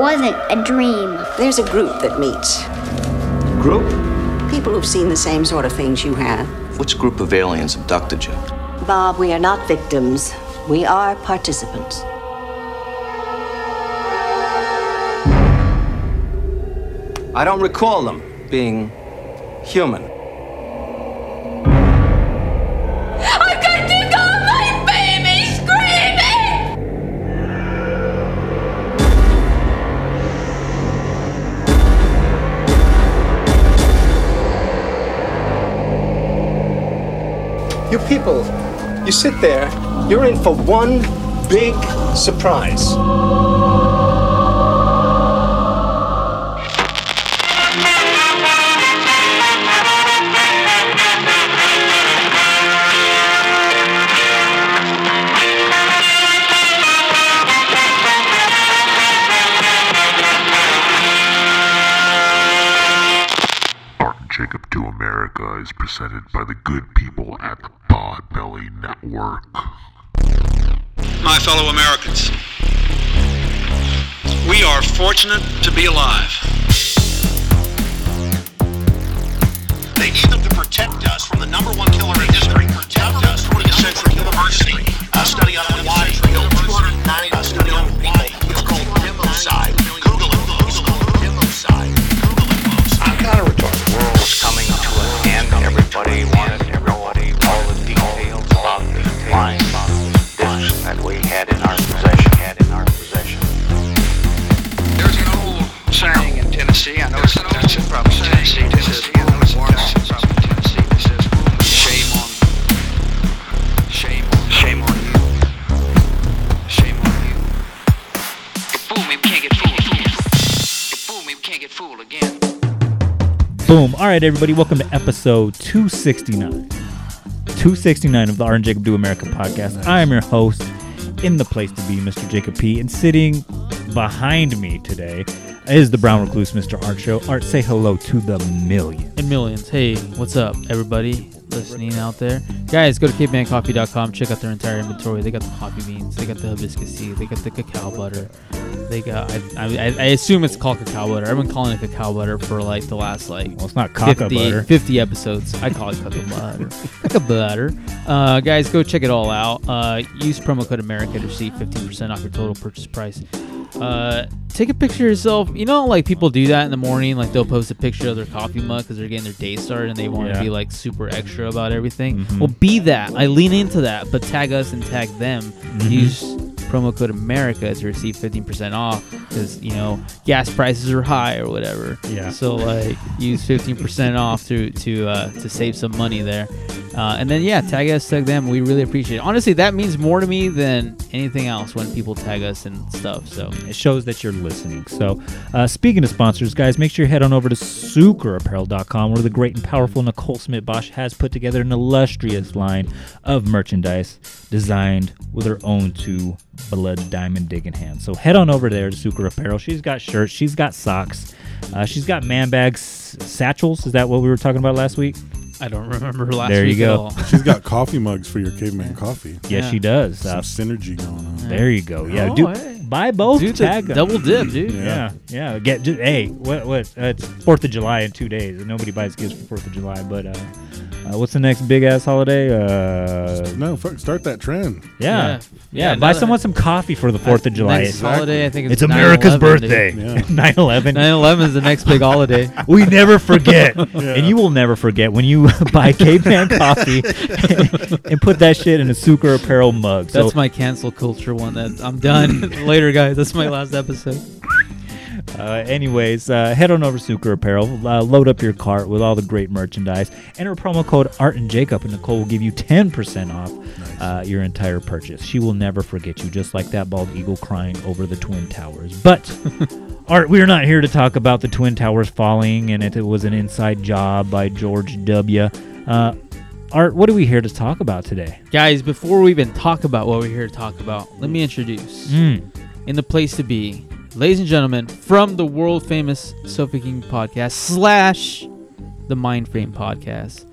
wasn't a dream. There's a group that meets. Group? People who've seen the same sort of things you have. Which group of aliens abducted you? Bob, we are not victims. We are participants. I don't recall them being human. People, you sit there, you're in for one big surprise. Art and Jacob Do America is presented by the good people Network. My fellow Americans, we are fortunate to be alive. They need them to protect us from the number one killer in history. Protect us from 20th Century University. A study on why killed 290 All right, everybody, welcome to episode 269. 269 of the Art and Jacob Do America podcast. I am your host, in the place to be, Mr. Jacob P. And sitting behind me today is the Brown Recluse, Mr. Art Show. Art, say hello to the million. and millions. Hey, what's up, everybody listening out there? Guys, go to cavemancoffee.com. Check out their entire inventory. They got the coffee beans. They got the hibiscus tea. They got the cacao butter. They got. I, I, I assume it's called cacao butter. I've been calling it cacao butter for like the last like Well, it's not caca 50, butter. 50 episodes. I call it cacao butter. cacao butter. Uh, guys, go check it all out. Uh, use promo code America to receive 15% off your total purchase price. Uh, take a picture of yourself. You know, like people do that in the morning. Like they'll post a picture of their coffee mug because they're getting their day started and they want to Yeah. be like super extra about everything. Mhm. Well, be that. I lean into that, but tag us and tag them. Mm-hmm. Use promo code America to receive 15% off because you know gas prices are high or whatever. Yeah. So like use 15% off to to uh, to save some money there. Uh, and then yeah, tag us, tag them. We really appreciate it. Honestly, that means more to me than anything else when people tag us and stuff. So It shows that you're listening. So, uh, speaking of sponsors, guys, make sure you head on over to sucreapparel.com where the great and powerful Nicole Smith Bosch has put together an illustrious line of merchandise designed with her own two blood diamond digging hands. So, head on over there to Sucre Apparel. She's got shirts, she's got socks, uh, she's got man bags, satchels. Is that what we were talking about last week? I don't remember last There you week go. at all. She's got coffee mugs for your caveman coffee. Yes, Yeah. she does. Some Uh, synergy going on. there you go. Yeah, Oh, do hey. buy both. Dude, the tag 'em. double dip, dude. Yeah, yeah. Get just, hey, what what? Uh, it's Fourth of July in two days, and nobody buys gifts for Fourth of July. But uh, uh, what's the next big ass holiday? Uh, No, fuck, start that trend. yeah, yeah. Yeah. Yeah, buy no, someone some coffee for the Fourth of July. Next holiday, I think it's, It's America's 9/11, birthday. dude. Yeah. 9/11. 9/11 is the next big holiday. We never forget, and you will never forget when you buy Caveman coffee and put that shit in a Sucre Apparel mug. That's so, my cancel culture one. That I'm done. Later, guys. That's my last episode. Uh, anyways, uh, head on over to Sucre Apparel, uh, load up your cart with all the great merchandise, enter promo code Art and Jacob, and Nicole will give you 10% off uh, your entire purchase. She will never forget you, just like that bald eagle crying over the Twin Towers. But, Art, we're not here to talk about the Twin Towers falling and it, it was an inside job by George W. Uh, Art, what are we here to talk about today? Guys, before we even talk about what we're here to talk about, let me introduce Mm. in the place to be, ladies and gentlemen, from the world famous Sofa King podcast slash the Mind Frame podcast,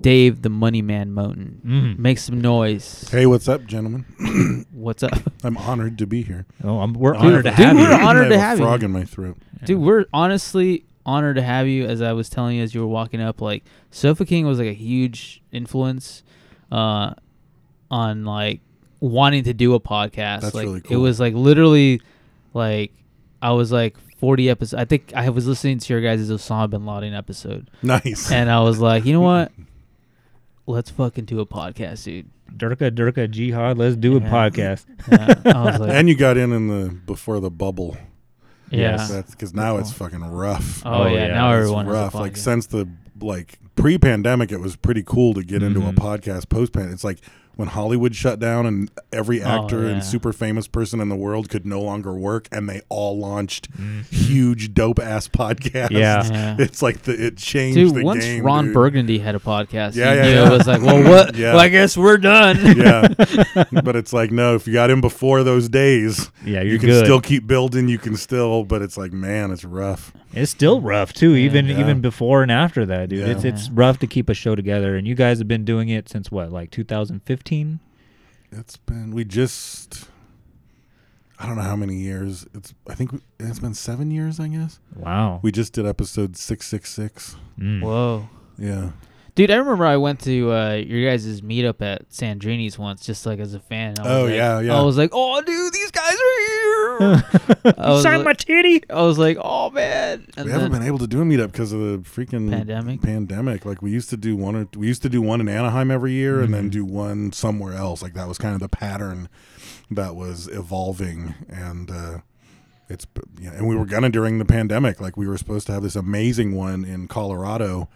Dave the Money Man Moten. Mm. Make some noise. Hey, what's up, gentlemen? What's up? I'm honored to be here. Oh, I'm, we're Dude, honored to dude, have we're you. honored I to have have a frog in my throat. Dude, we're honestly honored to have you. As I was telling you as you were walking up, like Sofa King was like a huge influence uh, on like wanting to do a podcast. That's like really it was like literally like I was like 40 episodes. I think I was listening to your guys' Osama bin Laden episode. Nice. And I was like, you know what? Let's fucking do a podcast, dude. Durka, Durka, Jihad. Let's do a podcast. Yeah, I was like, and you got in in the before the bubble. Yeah. that's because now it's fucking rough. Oh, yeah, now It's everyone has a rough. Like since the like pre-pandemic, it was pretty cool to get into a Mhm. podcast. Post-pandemic, it's like when Hollywood shut down and every Oh, actor yeah. and super famous person in the world could no longer work, and they all launched mm. huge dope ass podcasts. Yeah. Yeah. it's like the it changed Dude, the once game. Ron dude. Burgundy had a podcast, Yeah, yeah, yeah. it was like, well, what? Yeah. Well, I guess we're done. yeah, but it's like no, if you got in before those days, Yeah, you can good. still keep building. You can still, but it's like man, it's rough. It's still rough too, even Yeah. even before and after that, dude. Yeah. It's it's rough to keep a show together, and you guys have been doing it since what, like 2015? It's been we just I don't know how many years. It's I think it's been seven years. I guess Wow. we just did episode six six six. Mm. Whoa. Yeah, Dude, I remember I went to uh, your guys' meetup at Sandrini's once, just like as a fan. Oh, like- yeah, yeah. I was like, oh, dude, these guys are here. I was Sign like- my titty. I was like, oh man. And we haven't been able to do a meetup because of the freaking Pandemic? Pandemic. Like we used to do one or we used to do one in Anaheim every year, and Mm-hmm. then do one somewhere else. Like that was kind of the pattern that was evolving, and uh, it's yeah. And we were gonna during the pandemic. Like we were supposed to have this amazing one in Colorado.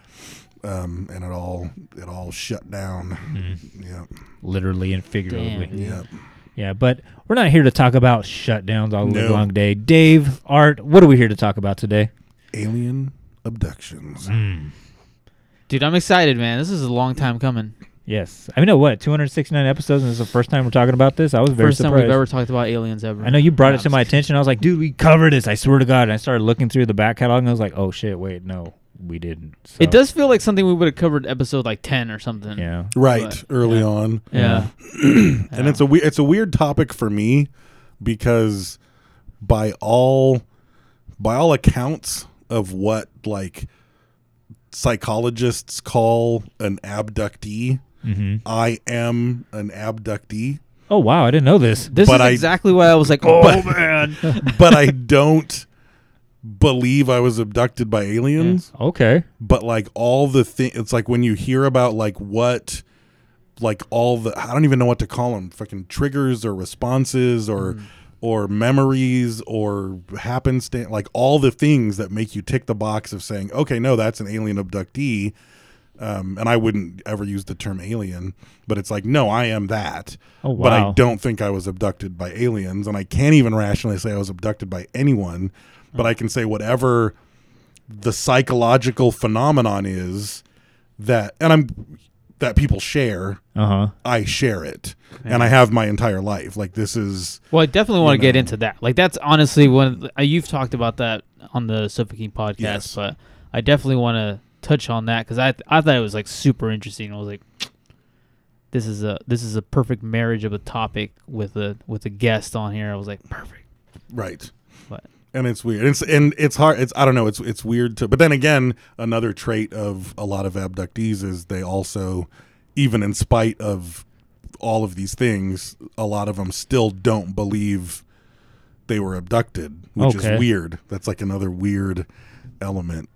Um, and it all it all shut down. Yeah, Literally and figuratively. Damn, yeah. Yeah, but we're not here to talk about shutdowns all No. long day. Dave, Art, what are we here to talk about today? Alien abductions. Dude, I'm excited, man. This is a long time coming. Yes, I know what 269 episodes, and this is the first time we're talking about this. I was very First time we've ever talked about aliens ever. I know you brought No, it to my just attention. I was like, dude, we covered this. I swear to God. And I started looking through the back catalog, and I was like, oh shit, wait, no, we didn't. So, It does feel like something we would have covered episode like 10 or something. Yeah. Right, But- early yeah. on. Yeah. and it's a we- it's a weird topic for me because by all by all accounts of what like psychologists call an abductee, Mhm. I am an abductee. Oh wow, I didn't know this. This But is I- exactly why I was like, oh but- man. but I don't believe I was abducted by aliens. Okay. But like all the thing, it's like when you hear about like what, like all the I don't even know what to call them, fucking triggers or responses or or memories or happenstance, like all the things that make you tick the box of saying, okay, no, that's an alien abductee. Um, and I wouldn't ever use the term alien, but it's like, no, I am that. Oh, wow. But I don't think I was abducted by aliens, and I can't even rationally say I was abducted by anyone. But I can say whatever the psychological phenomenon is that, and I'm that people share. Uh huh. I share it, and I have my entire life. Like this is Well, I definitely want to get into that. Like, that's honestly one. The, uh, you've talked about that on the Sofa King podcast, Yes. but I definitely want to touch on that because I I thought it was like super interesting. I was like, this is a this is a perfect marriage of a topic with a with a guest on here. I was like, perfect. right. But and it's weird. It's and it's hard. It's I don't know. It's it's weird to. But then again, another trait of a lot of abductees is they also, even in spite of all of these things, a lot of them still don't believe they were abducted, which Okay. is weird. That's like another weird element.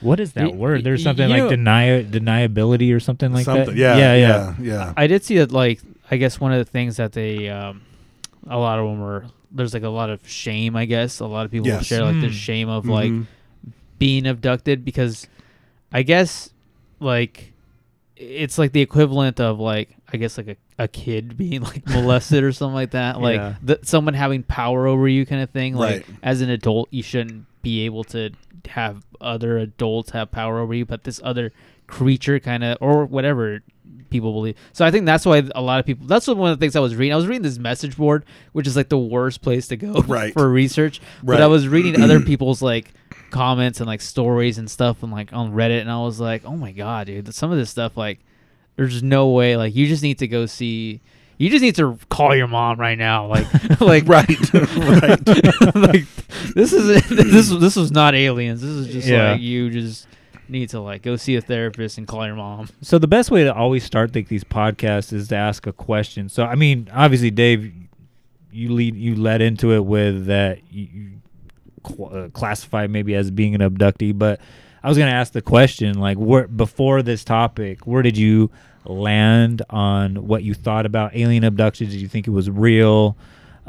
What is that Y- word? There's something you like know- deny deniability or something like Something. that. Yeah, yeah, yeah, yeah. I did see that. Like, I guess one of the things that they, um, a lot of them were. There's like a lot of shame. I guess a lot of people Yes. share like the Mm. shame of like Mhm. being abducted because I guess like it's like the equivalent of like I guess like a, a kid being like molested or something like that. Like Yeah. the, someone having power over you kind of thing. Like Right. as an adult you shouldn't be able to have other adults have power over you, but this other creature kind of or whatever people believe. So I think that's why a lot of people. That's one of the things I was reading. I was reading this message board, which is like the worst place to go Right. for research. But I was reading other people's like comments and like stories and stuff and like on Reddit, and I was like, oh my god, dude, some of this stuff like, there's no way. Like you just need to go see. you just need to call your mom right now. Like, like right, right. like this is this this was not aliens. This is just Yeah. like you just need to like go see a therapist and call your mom. So the best way to always start like these podcasts is to ask a question. So I mean, obviously, Dave, you lead you led into it with that you, uh, classify maybe as being an abductee, but I was gonna ask the question like, where before this topic, where did you land on what you thought about alien abductions? Did you think it was real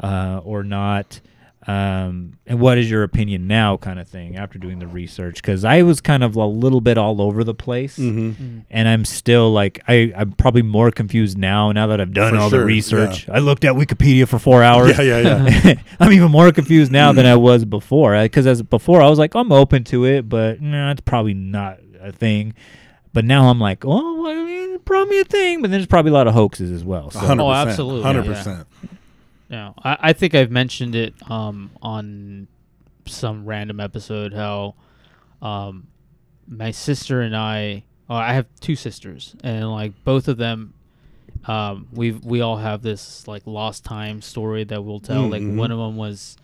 uh, or not? Um, and what is your opinion now, kind of thing, after doing the research? Because I was kind of a little bit all over the place, Mhm. and I'm still like I I'm probably more confused now. Now that I've done For all sure, the research, I looked at Wikipedia for four hours. Yeah, yeah, yeah. I'm even more confused now than I was before. Because as before, I was like, I'm open to it, but no, it's probably not a thing. But now I'm like, oh, well, I mean, probably a thing. But there's probably a lot of hoaxes as well. So. 100%, Oh, absolutely, 100%. Yeah, I, I think I've mentioned it um, on some random episode how um, my sister and I. Oh, I have two sisters, and like both of them, um, we we all have this like lost time story that we'll tell. Like Mhm. one of them was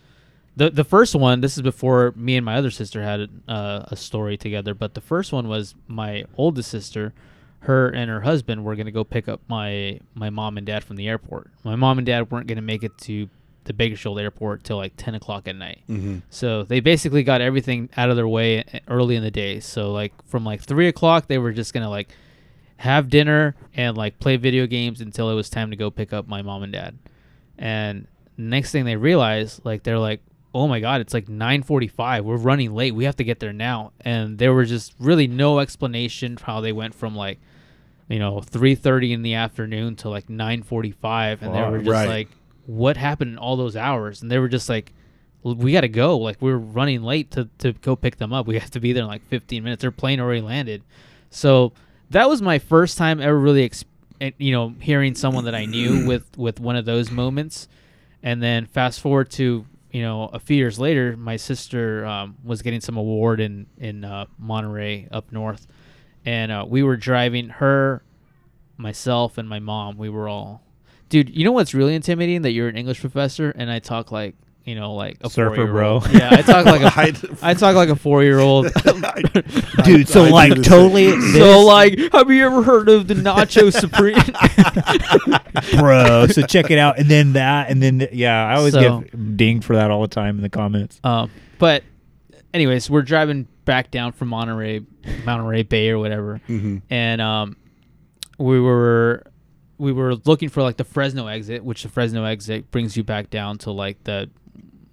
the the first one. This is before me and my other sister had uh, a story together. But the first one was my oldest sister. Her and her husband were gonna go pick up my my mom and dad from the airport. My mom and dad weren't gonna make it to the Bakersfield airport till like ten o'clock at night. Mhm. So they basically got everything out of their way e- early in the day. So like from like three o'clock, they were just gonna like have dinner and like play video games until it was time to go pick up my mom and dad. And next thing they realized, like they're like, "Oh my god, it's like 9:45. We're running late. We have to get there now." And there was just really no explanation for how they went from like, you know, 3:30 in the afternoon to like 9:45, and they were just Right. like, "What happened in all those hours?" And they were just like. We got to go. Like we're running late to, to go pick them up. We have to be there in like 15 minutes. Their plane already landed. So that was my first time ever really, ex- eh, you know, hearing someone that I knew with with one of those moments. And then fast forward to you know a few years later, my sister um, was getting some award in in uh, Monterey up north, and uh, we were driving her, myself, and my mom. We were all, dude. You know what's really intimidating? That you're an English professor and I talk like. You know, like a Surfer four-year-old. bro. Yeah, I talk like a, I- I talk like a four-year-old. Dude, so I do like totally, So like, have you ever heard of the Nacho Supreme? bro. So check it out, and then that, and then th- yeah, I always So- get dinged for that all the time in the comments. um, but anyways, we're driving back down from Monterey, Monterey Bay or whatever, Mhm. and um, we were we were looking for like the Fresno exit, which the Fresno exit brings you back down to like the,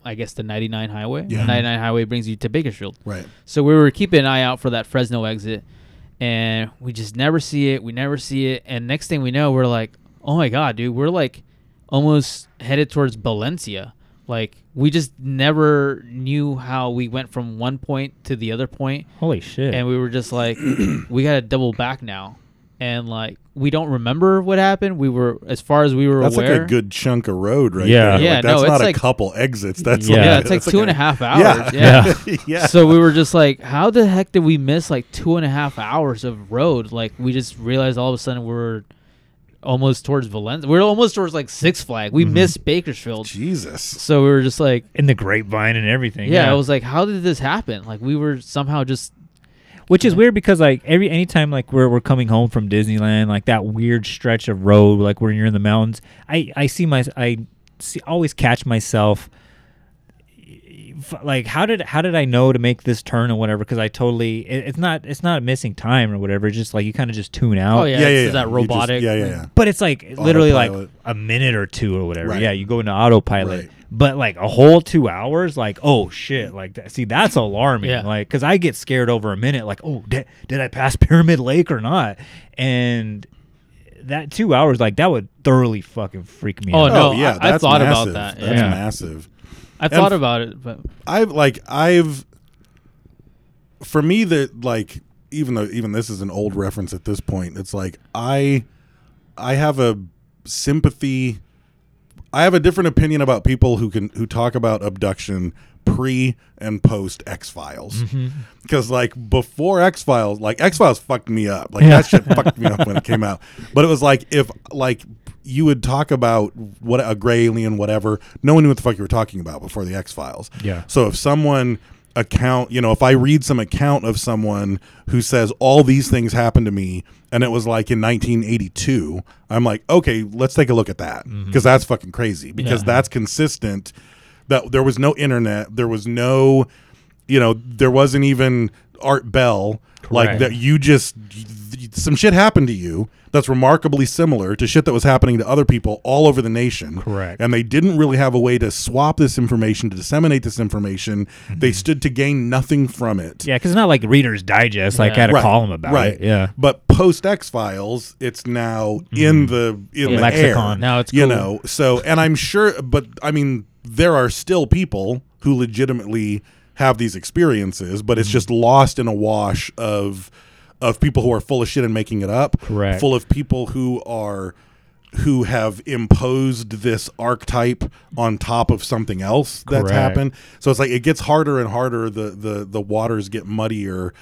I guess the 99 highway. Yeah. The 99 highway brings you to Bakersfield. Right. So we were keeping an eye out for that Fresno exit, and we just never see it. We never see it, and next thing we know, we're like, "Oh my god, dude! We're like almost headed towards Valencia." Like we just never knew how we went from one point to the other point, Holy shit! and we were just like, "We got to double back now," and like we don't remember what happened. We were, as far as we were That's aware, like a good chunk of road right Yeah. there. Yeah, like, no, that's it's not like- a couple exits. That's Yeah. like, yeah, it's like that's two and a a- half hours. Yeah. Yeah. yeah. So we were just like, how the heck did we miss like two and a half hours of road? Like we just realized all of a sudden we're almost towards Valencia. We're almost towards like Six Flag. We mm-hmm. missed Bakersfield. Jesus. So we were just like, in the grapevine and everything. yeah, I was like, how did this happen? Like we were somehow just which is weird because like every anytime like we're we're coming home from Disneyland, like that weird stretch of road, like when you're in the mountains, I I see my I see always catch myself. F- Like how did how did I know to make this turn or whatever? Because I totally it, it's not it's not missing time or whatever. It's just like you kind of just tune out. oh yeah, Yeah, it's yeah, just yeah. that You just- robotic. yeah, yeah, yeah. But it's like literally like a minute or two or whatever. Right. Yeah, you go into autopilot. Right. But like a whole two hours, like oh shit, like that, see that's alarming. Yeah. Like because I get scared over a minute. Like oh did, did I pass Pyramid Lake or not? And that two hours, like that would thoroughly fucking freak me out. Oh, out. no, oh yeah, I- I that's thought about that, That's yeah. massive. I thought about it, but I've like I've for me that like even though even this is an old reference at this point, it's like I I have a sympathy I have a different opinion about people who can who talk about abduction pre and post X Files. Because mm-hmm. like before X Files, like X Files fucked me up. Like Yeah. that shit fucked me up when it came out. But it was like if like you would talk about what a gray alien, whatever. No one knew what the fuck you were talking about before the X Files. Yeah. So if someone account, you know, if I read some account of someone who says all these things happened to me and it was like in 1982, I'm like, okay, let's take a look at that mm-hmm. because that's fucking crazy because Yeah. that's consistent. That there was no internet, there was no, you know, there wasn't even Art Bell. Like that, you just some shit happened to you that's remarkably similar to shit that was happening to other people all over the nation. Correct. And they didn't really have a way to swap this information, to disseminate this information. Mm-hmm. They stood to gain nothing from it. Yeah, because it's not like Reader's Digest. Like, Yeah. had a Right, call him about right. it. Yeah. But post X Files, it's now mm-hmm. in the in the Lexicon. air. Now it's you know. So, and I'm sure, but I mean, there are still people who legitimately have these experiences, but it's mm-hmm. just lost in a wash of of people who are full of shit and making it up. Correct. Full of people who are who have imposed this archetype on top of something else that's Correct. happened. So it's like it gets harder and harder. The the the waters get muddier.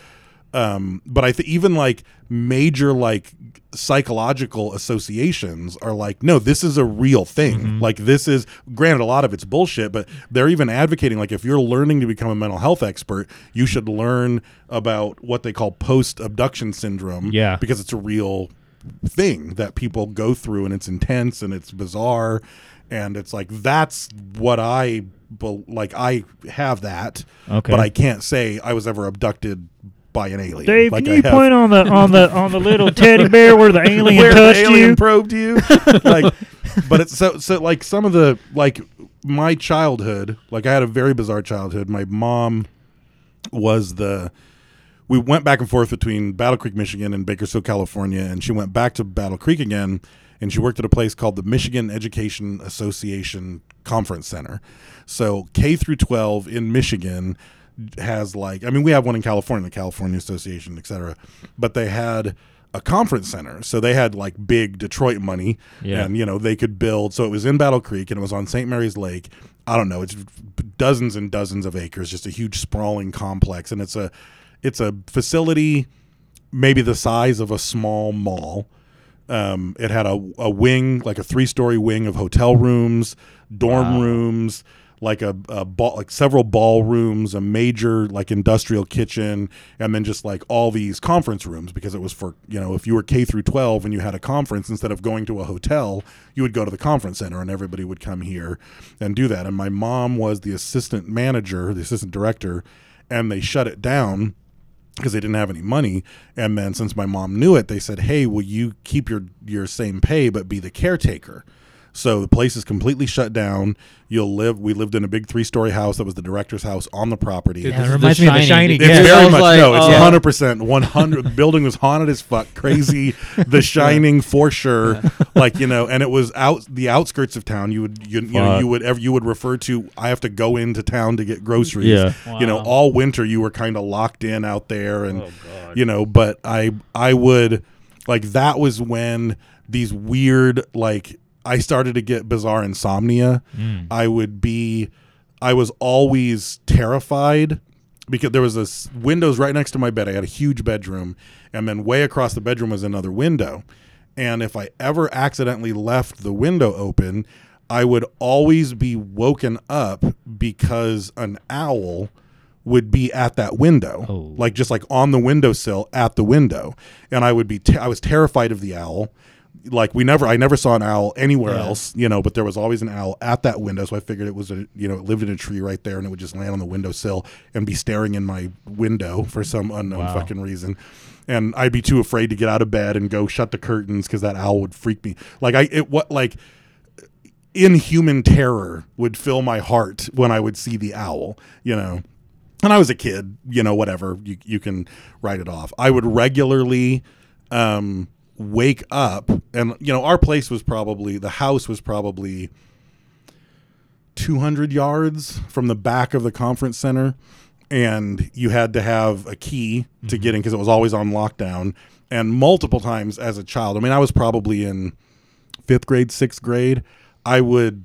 Um, but I think even like major like psychological associations are like, no, this is a real thing. Mm-hmm. Like this is granted a lot of it's bullshit, but they're even advocating like if you're learning to become a mental health expert, you should learn about what they call post abduction syndrome. Yeah. Because it's a real thing that people go through and it's intense and it's bizarre and it's like that's what I like I have that Okay. but I can't say I was ever abducted by an alien. Dave, like can I you have- point on the on the on the little teddy bear where the alien where the alien you? probed you. like, but it's so so like some of the like my childhood. Like I had a very bizarre childhood. My mom was the. We went back and forth between Battle Creek, Michigan, and Bakersfield, California, and she went back to Battle Creek again, and she worked at a place called the Michigan Education Association Conference Center. So K through 12 in Michigan has like I mean we have one in California, the California Association, et cetera, but they had a conference center. So they had like big Detroit money Yeah. and you know they could build so it was in Battle Creek and it was on St. Mary's Lake. I don't know, it's dozens and dozens of acres, just a huge sprawling complex and it's a it's a facility maybe the size of a small mall. Um, it had a, a wing, like a three story wing of hotel rooms, dorm rooms, like a, a ball, like several ballrooms, a major like industrial kitchen, and then just like all these conference rooms because it was for you know if you were K through twelve and you had a conference instead of going to a hotel, you would go to the conference center and everybody would come here and do that. And my mom was the assistant manager, the assistant director, and they shut it down because they didn't have any money. And then since my mom knew it, they said, "Hey, will you keep your your same pay but be the caretaker?" So the place is completely shut down. You'll live. We lived in a big three story house that was the director's house on the property. Yeah, it reminds me of The Shining. Shining. It's Yeah. very much like, no. It's uh, hundred percent. One hundred. The building was haunted as fuck. Crazy. The Shining for sure. Like you know, and it was out the outskirts of town. You would you, you know you would ever you would refer to. I have to go into town to get groceries. Yeah. You know, all winter you were kind of locked in out there, and Oh, God. you know. But I I would like that was when these weird like I started to get bizarre insomnia. Mm. I would be I was always terrified because there was this windows right next to my bed. I had a huge bedroom, and then way across the bedroom was another window. And if I ever accidentally left the window open, I would always be woken up because an owl would be at that window, Oh. like just like on the windowsill at the window, and I would be te- I was terrified of the owl. Like we never, I never saw an owl anywhere Yeah. else, you know. But there was always an owl at that window, so I figured it was a, you know, it lived in a tree right there, and it would just land on the windowsill and be staring in my window for some unknown Wow. fucking reason. And I'd be too afraid to get out of bed and go shut the curtains because that owl would freak me. Like I, it what like inhuman terror would fill my heart when I would see the owl, you know. And I was a kid, you know, whatever, you, you can write it off. I would regularly um, wake up, and, you know, our place was probably, the house was probably 200 yards from the back of the conference center. And you had to have a key to get in mm-hmm. because it was always on lockdown. And multiple times as a child, I mean, I was probably in fifth grade, sixth grade, I would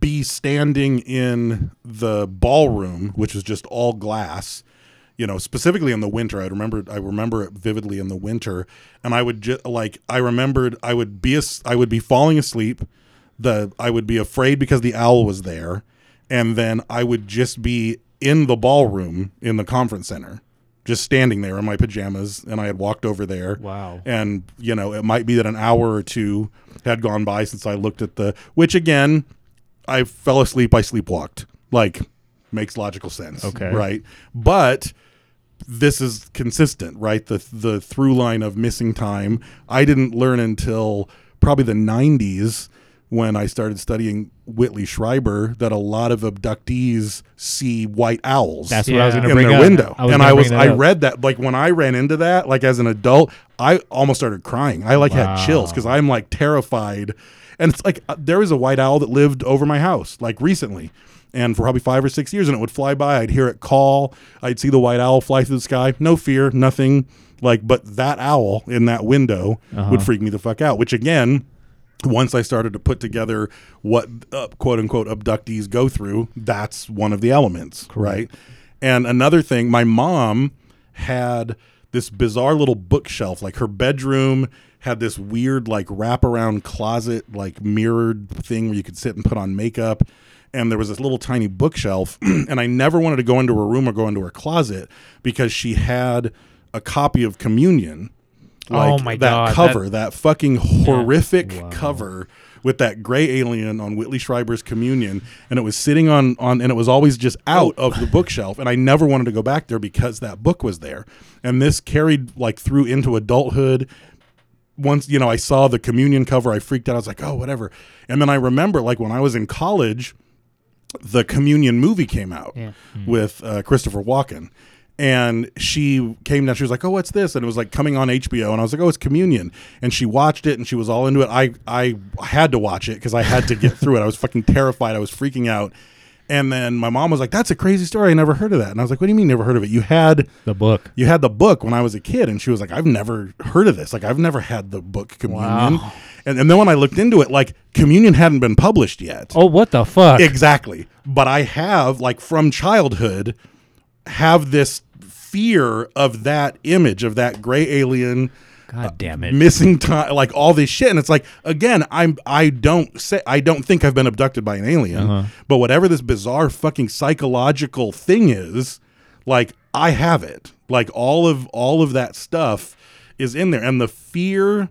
be standing in the ballroom, which was just all glass, you know, specifically in the winter. I remember I remember it vividly in the winter, and I would just like I remembered I would be as- I would be falling asleep. The I would be afraid because the owl was there, and then I would just be in the ballroom in the conference center, just standing there in my pajamas, and I had walked over there. Wow. And you know, it might be that an hour or two had gone by since I looked at the. Which again, I fell asleep. I sleepwalked. Like makes logical sense. Okay. Right. But this is consistent, right? The the through line of missing time. I didn't learn until probably the 90s when I started studying Whitley Strieber that a lot of abductees see white owls. That's what I was gonna in bring their up. window. I was and I was I up. read that like when I ran into that like as an adult, I almost started crying. I like had chills cuz I'm like terrified. And it's like uh, there was a white owl that lived over my house like recently and for probably five or six years, and it would fly by. I'd hear it call. I'd see the white owl fly through the sky. No fear, nothing. Like, but that owl in that window Uh-huh. would freak me the fuck out. Which again, once I started to put together what uh, quote unquote abductees go through, that's one of the elements, right? And another thing, my mom had this bizarre little bookshelf, like her bedroom had this weird like wraparound closet, like mirrored thing where you could sit and put on makeup. And there was this little tiny bookshelf, and I never wanted to go into her room or go into her closet because she had a copy of Communion. Oh my that God, cover, that- that, fucking horrific cover with that gray alien on Whitley Strieber's Communion, and it was sitting on on, and it was always just oh. out of the bookshelf, and I never wanted to go back there because that book was there, and this carried like through into adulthood. Once you know, I saw the Communion cover, I freaked out. I was like, oh, whatever. And then I remember, like when I was in college, the Communion movie came out Yeah. with uh, Christopher Walken. And she came down. She was like, "Oh, what's this?" And it was like coming on HBO. And I was like, "Oh, it's Communion." And she watched it, and she was all into it. I I had to watch it because I had to get through it. I was fucking terrified. I was freaking out. And then my mom was like, "That's a crazy story. I never heard of that." And I was like, "What do you mean, never heard of it? You had The book. you had the book when I was a kid." And she was like, "I've never heard of this. Like, I've never had the book Communion." Wow. And, and then when I looked into it, like Communion hadn't been published yet. Oh, what the fuck? Exactly. But I have, like, from childhood, have this fear of that image of that gray alien God damn it. missing time like all this shit and it's like again i'm i don't say i don't think i've been abducted by an alien Uh-huh. but whatever this bizarre fucking psychological thing is like i have it like all of all of that stuff is in there and the fear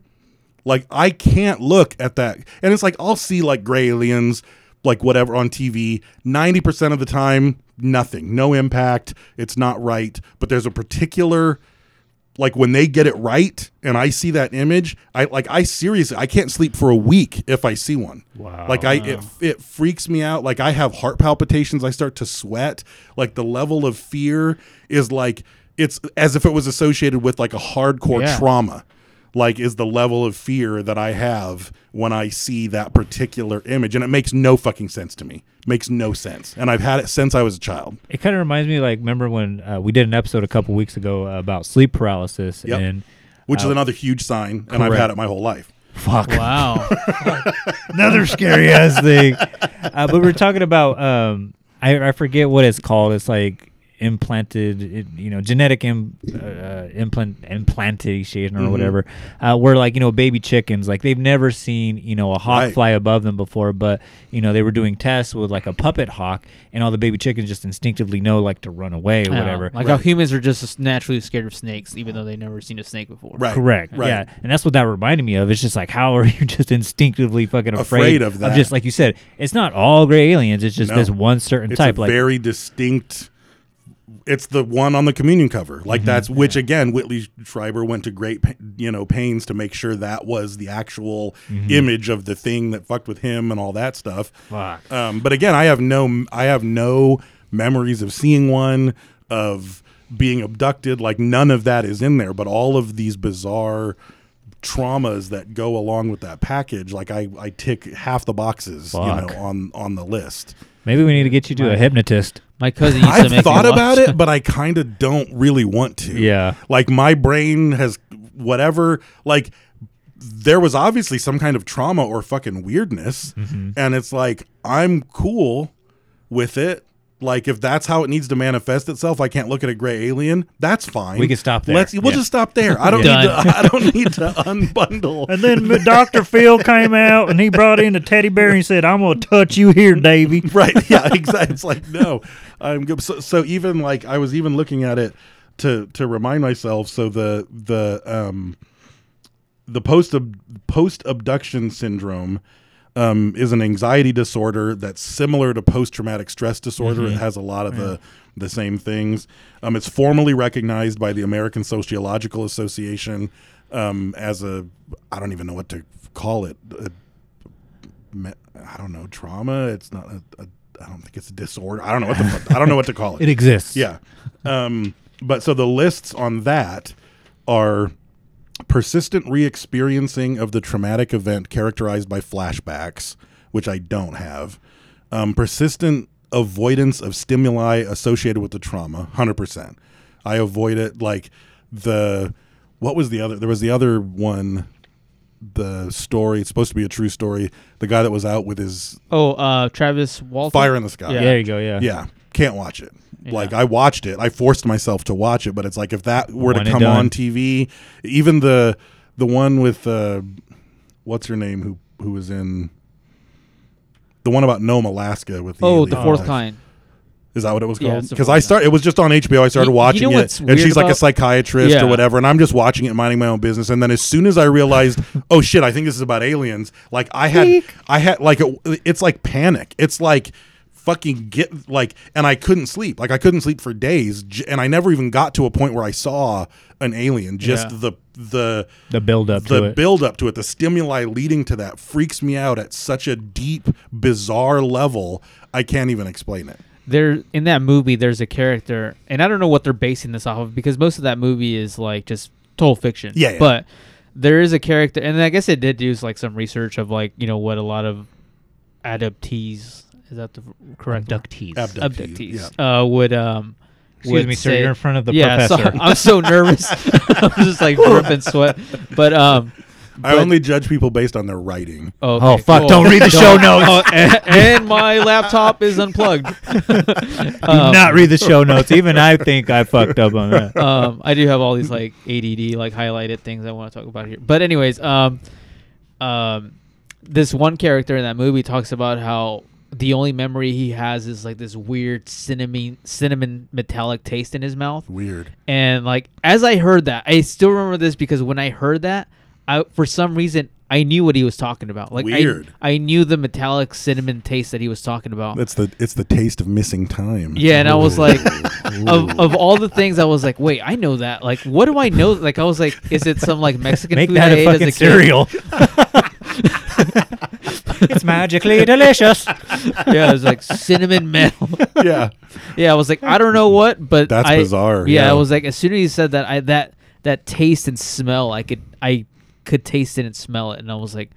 like I can't look at that. And it's like I'll see like gray aliens, like whatever on TV. 90% of the time, nothing. No impact. It's not right. But there's a particular like when they get it right and I see that image, I like I seriously I can't sleep for a week if I see one. Wow. Like I it, it freaks me out. Like I have heart palpitations, I start to sweat. Like the level of fear is like it's as if it was associated with like a hardcore Yeah. trauma. Like is the level of fear that I have when I see that particular image and it makes no fucking sense to me. Makes no sense. And I've had it since I was a child. It kind of reminds me, like, remember when uh, we did an episode a couple weeks ago about sleep paralysis, Yep. and Which is uh, another huge sign and I've had it my whole life. fuck, Wow. another scary ass thing. Uh, but we're talking about, um, I, I forget what it's called. It's like implanted, you know, genetic Im, uh, implant implantation or Mhm. whatever. Uh, where like you know, baby chickens, like they've never seen you know a hawk Right. fly above them before, but you know they were doing tests with like a puppet hawk, and all the baby chickens just instinctively know like to run away or Yeah, whatever. Like how humans are just naturally scared of snakes, even though they've never seen a snake before. Right. Correct. Right. Yeah, and that's what that reminded me of. It's just like how are you just instinctively fucking afraid, Afraid of that. Of just like you said, it's not all gray aliens. It's just No. this one certain it's type. a like very distinct it's the one on the communion cover like Mm-hmm. that's which again whitley strieber went to great you know pains to make sure that was the actual Mhm. image of the thing that fucked with him and all that stuff Fuck. um, but again i have no i have no memories of seeing one of being abducted like none of that is in there but all of these bizarre traumas that go along with that package like i i tick half the boxes you know on on the list maybe we need to get you to a hypnotist. My cousin used to I've make me thought about it, but I kind of don't really want to. Yeah. Like my brain has whatever, like there was obviously some kind of trauma or fucking weirdness. Mm-hmm. And it's like, I'm cool with it. Like if that's how it needs to manifest itself, I can't look at a gray alien. That's fine. We can stop there. Let's we'll Yeah. just stop there. I don't need Done. to. I don't need to unbundle. And then Dr. Phil came out and he brought in a teddy bear and he said, I'm going to touch you here, Davy. right yeah exactly it's like no i'm good so, so even like i was even looking at it to to remind myself so the the um the post post abduction syndrome um, is an anxiety disorder that's similar to post traumatic stress disorder. Mhm. It has a lot of Yeah. the the same things. Um, it's formally recognized by the American Sociological Association um, as a I don't even know what to call it. A, I don't know trauma. It's not. A, a, I don't think it's a disorder. I don't know what the I don't know what to call it. It exists. Yeah. Um, but so the lists on that are persistent re-experiencing of the traumatic event characterized by flashbacks, which I don't have. Um, persistent avoidance of stimuli associated with the trauma, hundred percent. I avoid it like the what was the other? There was the other one. The story. It's supposed to be a true story. The guy that was out with his Oh, uh, Travis Walton. Fire in the Sky. Yeah. There you go, yeah. Yeah. Can't watch it. Like I watched it. I forced myself to watch it, but it's like if that were One to come on TV, even the the one with uh what's her name who who was in the one about Nome, Alaska with the Oh, the fourth life. kind. Is that what it was called? Because fourth I start. It was just on HBO. I started You- you watching know it, and weird she's like a psychiatrist Yeah. or whatever, and I'm just watching it, minding my own business. And then as soon as I realized, oh shit, I think this is about aliens. Like I had, I had like it, it's like panic. It's like fucking get like, and I couldn't sleep. Like I couldn't sleep for days, and I never even got to a point where I saw an alien. Just Yeah. the the The build up the to it. build up to it, the stimuli leading to that freaks me out at such a deep, bizarre level. I can't even explain it. there in that movie there's a character and i don't know what they're basing this off of because most of that movie is like just total fiction Yeah, yeah. but there is a character and i guess it did do like some research of like you know what a lot of adoptees is that the correct word? Abductees. Abductees, uh would um Excuse would me, sir, say- you're in front of the yeah, so- professor. i'm so nervous i'm just like dripping sweat but um I but- only judge people based on their writing. Oh, Oh, fuck, cool. don't read the show notes. Oh, and, and my laptop is unplugged. Do Um, not read the show notes. Even I think I fucked up on that. um, I do have all these like ADD like highlighted things I want to talk about here. But anyways, um, um, this one character in that movie talks about how the only memory he has is like this weird cinnamon cinnamon metallic taste in his mouth. Weird. And like as I heard that, I still remember this because when I heard that, I for some reason I knew what he was talking about. Like Weird. I, knew the metallic cinnamon taste that he was talking about. It's the it's the taste of missing time. Yeah, and I was like, of, of all the things, I was like, wait, I know that. Like, what do I know? Like, I was like, is it some like Mexican Make food that I a ate as fucking kid? cereal. it's magically delicious. yeah, it was like cinnamon metal. yeah, yeah. I was like, I don't know what, but That's I- bizarre, Yeah, yeah. I was like, as soon as he said that, I that that taste and smell, I could I could taste it and smell it, and I was like.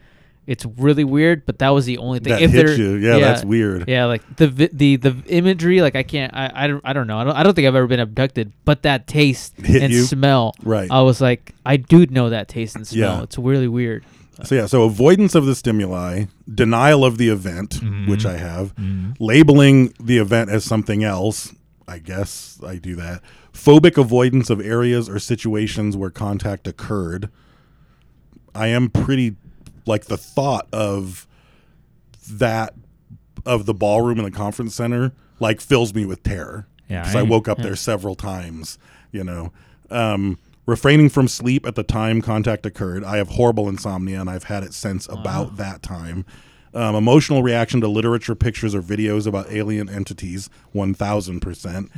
It's really weird, but that was the only thing. That if hit there- you. Yeah, that's weird. Yeah, like the the the imagery, like I can't, I I don't, I don't know. I don't, I don't think I've ever been abducted, but that taste Hit and you? smell, Right. I was like, I do know that taste and smell. Yeah. It's really weird. So yeah, so avoidance of the stimuli, denial of the event, Mm-hmm. which I have, labeling the event as something else. I guess I do that. Phobic avoidance of areas or situations where contact occurred. I am pretty like the thought of that of the ballroom in the conference center like fills me with terror. Yeah, I, I- woke up yeah. there several times. You know, um, refraining from sleep at the time contact occurred. I have horrible insomnia, and I've had it since about that time. Um, emotional reaction to literature, pictures, or videos about alien entities, one thousand percent.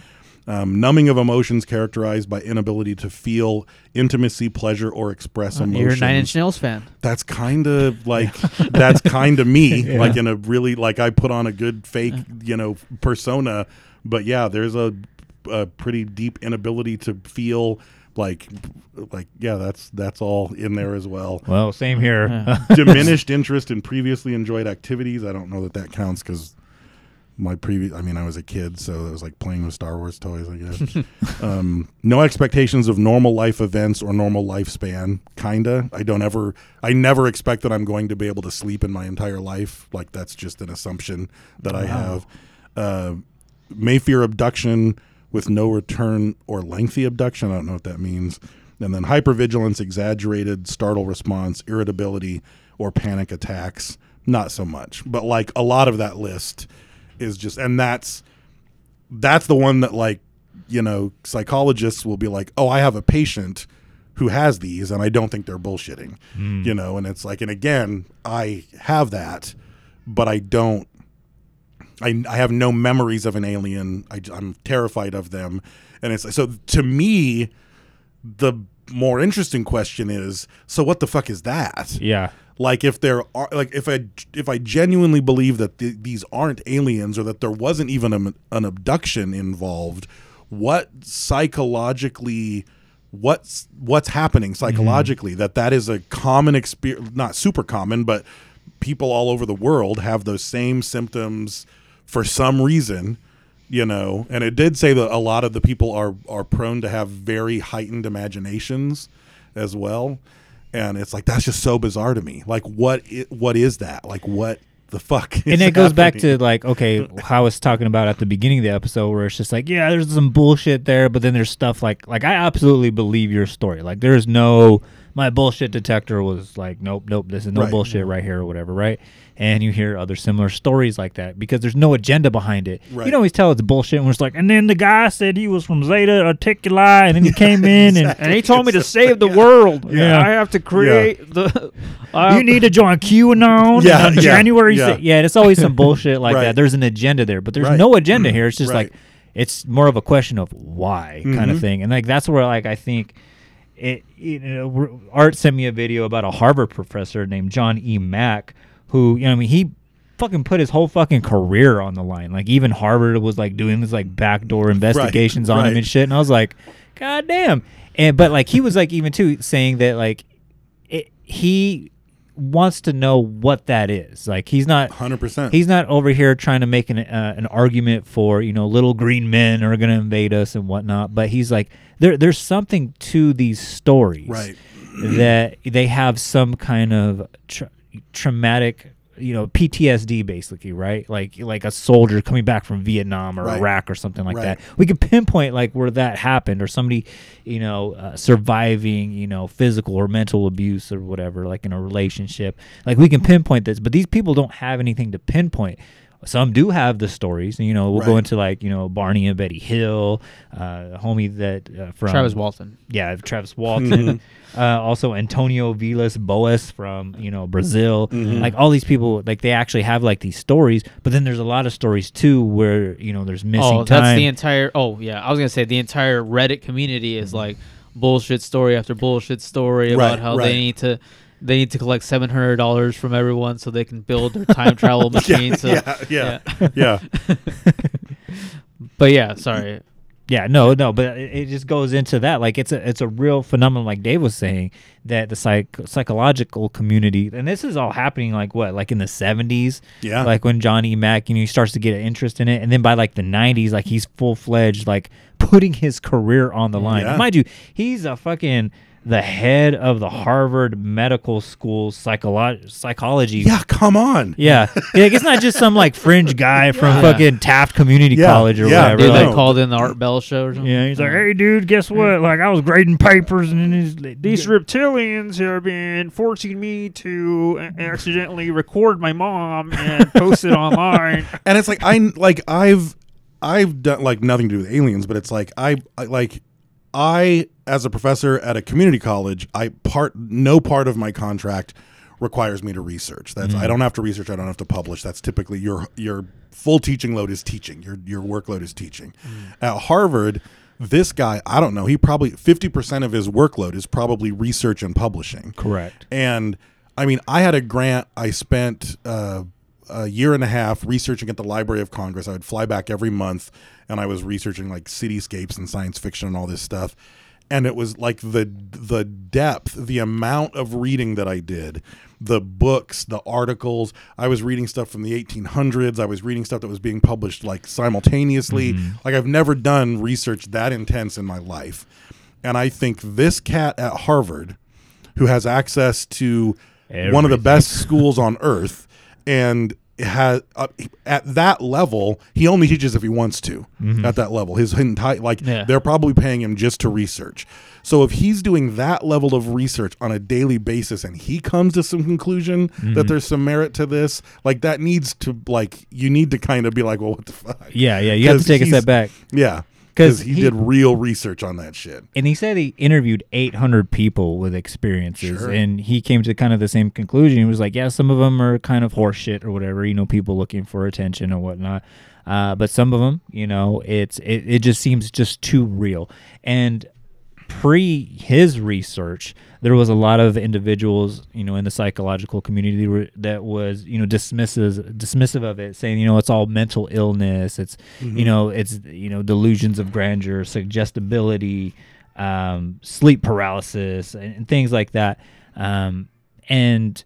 Um, numbing of emotions characterized by inability to feel intimacy, pleasure, or express Uh, emotions. You're a Nine Inch Nails fan. That's kind of like that's kind of me. Yeah. Like in a really like I put on a good fake, you know, persona. But yeah, there's a, a pretty deep inability to feel like like yeah, that's that's all in there as well. Well, same here. Yeah. Diminished interest in previously enjoyed activities. I don't know that that counts because my previous i mean i was a kid so it was like playing with star wars toys i guess um, no expectations of normal life events or normal lifespan kinda i don't ever i never expect that i'm going to be able to sleep in my entire life like that's just an assumption that i have uh, may fear abduction with no return or lengthy abduction. I don't know what that means. And then hypervigilance, exaggerated startle response, irritability, or panic attacks. Not so much, but like a lot of that list is just, and that's that's the one that like you know psychologists will be like, oh, I have a patient who has these, and I don't think they're bullshitting, Mm. you know. And it's like, and again, I have that, but I don't. I, I have no memories of an alien. I, am terrified of them, and it's so to me, the more interesting question is: so what the fuck is that? Yeah. Like if there are like if I if I genuinely believe that th- these aren't aliens or that there wasn't even a, an abduction involved, what psychologically what's what's happening psychologically mm-hmm. that that is a common experience not super common but people all over the world have those same symptoms for some reason you know and it did say that a lot of the people are are prone to have very heightened imaginations as well. And it's like that's just so bizarre to me. Like what i- what is that? Like what the fuck is and it goes back happening? to like okay how I was talking about at the beginning of the episode where it's just like yeah there's some bullshit there but then there's stuff like like I absolutely believe your story. Like there's no my bullshit detector was like nope nope this is no Right. bullshit right here or whatever right and you hear other similar stories like that because there's no agenda behind it you Right. can always tell it's bullshit when it's like and then the guy said he was from Zeta Reticuli and then he came in and, And he told me to save the world. Yeah. I have to create the. you need to join QAnon. Yeah, and on yeah, January. yeah. Yeah. yeah, it's always some bullshit like Right. that. There's an agenda there, but there's Right. no agenda here. It's just like it's more of a question of why kind of Mhm. thing, and like that's where like I think. It, you know, Art sent me a video about a Harvard professor named John E. Mack, who you know, I mean, he fucking put his whole fucking career on the line. Like even Harvard was like doing this like backdoor investigations on him and shit, and I was like, God damn. And but like he was like even too saying that like it, he wants to know what that is. Like he's not 100%. He's not over here trying to make an uh, an argument for you know little green men are going to invade us and whatnot. But he's like there there's something to these stories Right. that they have some kind of tra- traumatic you know PTSD basically right like like a soldier coming back from Vietnam or Right. Iraq or something like Right. that we could pinpoint like where that happened or somebody you know uh, surviving you know physical or mental abuse or whatever like in a relationship like we can pinpoint this but these people don't have anything to pinpoint some do have the stories you know we'll go into like you know Barney and Betty Hill uh homie that uh, from Travis Walton. yeah Travis Walton Mm-hmm. uh, also Antonio Vilas Boas from you know Brazil Mm-hmm. like all these people like they actually have like these stories but then there's a lot of stories too where you know there's missing Oh, that's time the entire. Oh, yeah. I was gonna say the entire Reddit community is like bullshit story after bullshit story about how right. they need to. They need to collect seven hundred dollars from everyone so they can build their time travel machine. so, yeah, yeah, yeah. But yeah, sorry. Yeah, no, no, but it, it just goes into that. Like it's a it's a real phenomenon, like Dave was saying, that the psych psychological community, and this is all happening like what, like in the seventies, Yeah. like when Johnny Mack, you know, he starts to get an interest in it, and then by like the nineties, like he's full fledged, like putting his career on the line. Yeah. Mind you, he's a fucking the head of the Harvard Medical School psycholo- psychology. Yeah, come on. Yeah, like it's not just some like fringe guy from Yeah. fucking Taft Community Yeah, College or yeah, whatever. Dude, like- they called in the Art Bell show or something. yeah, he's like, hey, dude, guess what? Like, I was grading papers, and then these, these reptilians have been forcing me to uh, accidentally record my mom and post it online. and it's like I like I've I've done like nothing to do with aliens, but it's like I, I like I as a professor at a community college, I part no part of my contract requires me to research. That's I don't have to research. I don't have to publish. That's typically your your full teaching load is teaching. Your your workload is teaching. At Harvard, this guy, I don't know. He probably fifty percent of his workload is probably research and publishing. Correct. And I mean, I had a grant. I spent uh, a year and a half researching at the Library of Congress. I would fly back every month, and I was researching like cityscapes and science fiction and all this stuff. And it was like the the depth, the amount of reading that I did, the books, the articles. I was reading stuff from the 1800s. I was reading stuff that was being published like simultaneously. Mm-hmm. Like I've never done research that intense in my life. And I think this cat at Harvard, who has access to one of the best schools on earth and has uh, at that level he only teaches if he wants to Mhm. at that level his entire like Yeah. they're probably paying him just to research so if he's doing that level of research on a daily basis and he comes to some conclusion Mhm. that there's some merit to this like that needs to like you need to kind of be like well what the fuck Yeah, yeah, you have to take a step back. yeah because he, he- did real research on that shit And he said he interviewed 800 people with experiences, Sure. and he came to kind of the same conclusion. He was like, "Yeah, some of them are kind of horseshit or whatever, you know, people looking for attention or whatnot. Uh, but some of them, you know, it's it, it just seems just too real." And pre his research, there was a lot of individuals, you know, in the psychological community were- that was, you know, dismissive dismissive of it, saying, you know, it's all mental illness. It's, you Mhm. know, it's you know, delusions of grandeur, suggestibility, um, sleep paralysis, and, and things like that. Um, and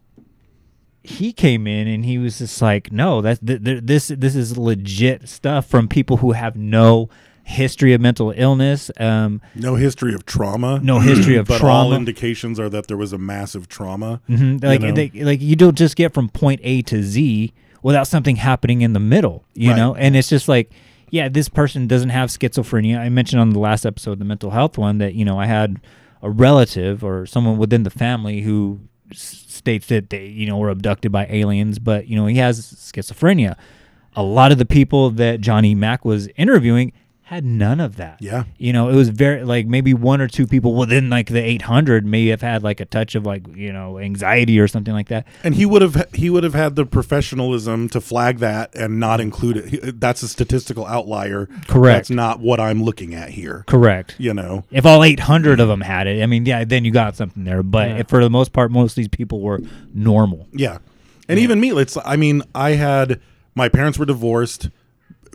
he came in and he was just like, no, that's th- th- this this is legit stuff from people who have no history of mental illness. Um, no history of trauma No history of but all indications are that there was a massive trauma Mhm. you Like know? they, like you don't just get from point A to Z without something happening in the middle, you Right. know. And it's just like, yeah, this person doesn't have schizophrenia. I mentioned on the last episode, the mental health one, that you know I had a relative or someone within the family who states that they you know were abducted by aliens, but you know he has schizophrenia. A lot of the people that Johnny Mack was interviewing had none of that. Yeah. You know, it was very like maybe one or two people within like the 800 may have had like a touch of like, you know, anxiety or something like that. and he would have he would have had the professionalism to flag that and not include it. That's a statistical outlier. Correct. That's not what I'm looking at here. Correct. You know. If all 800 of them had it, I mean, yeah, then you got something there. But Yeah. if for the most part, most of these people were normal. Yeah. And even me, it's I mean, I had my parents were divorced, l-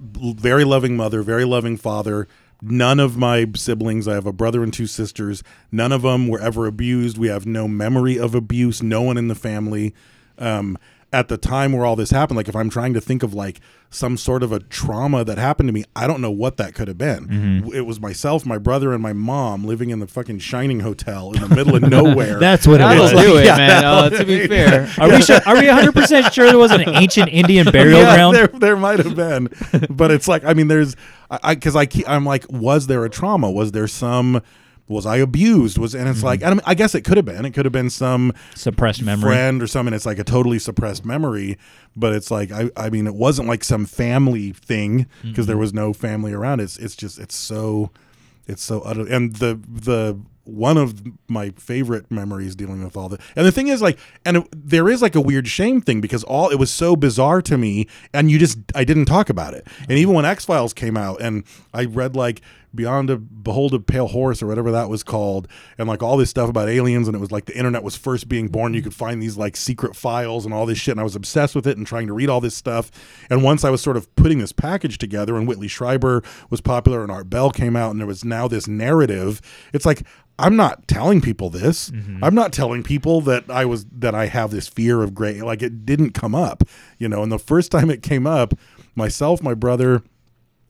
very loving mother, very loving father. None of my siblings, I have a brother and two sisters, none of them were ever abused. We have no memory of abuse, no one in the family. Um, at the time where all this happened, like if I'm trying to think of like some sort of a trauma that happened to me, I don't know what that could have been. Mhm. It was myself, my brother, and my mom living in the fucking Shining Hotel in the middle of nowhere. That's what it That'll was. do it, Yeah, man. that Uh, to be fair. Are we sure, are we 100% sure there was an ancient Indian burial Yeah, ground? There, there might have been, but it's like I mean, there's I because I, keep I'm like, was there a trauma? Was there some? Was I abused? Was and it's like and I, mean, I guess it could have been. It could have been some suppressed memory. friend or something. It's like a totally suppressed memory, but it's like I I mean, it wasn't like some family thing because there Mhm. was no family around. It's it's just it's so it's so utter and the the one of my favorite memories dealing with all that and the thing is like and it, there is like a weird shame thing because all it was so bizarre to me and you just i didn't talk about it and even when x-files came out and i read like beyond a behold a pale horse or whatever that was called and like all this stuff about aliens and it was like the internet was first being born. You could find these like secret files and all this shit and i was obsessed with it and trying to read all this stuff. And once i was sort of putting this package together and whitley strieber was popular and art bell came out and there was now this narrative it's like i'm not telling people this. Mm-hmm. I'm not telling people that i was that i have this fear of gray like it didn't come up you know? And the first time it came up myself my brother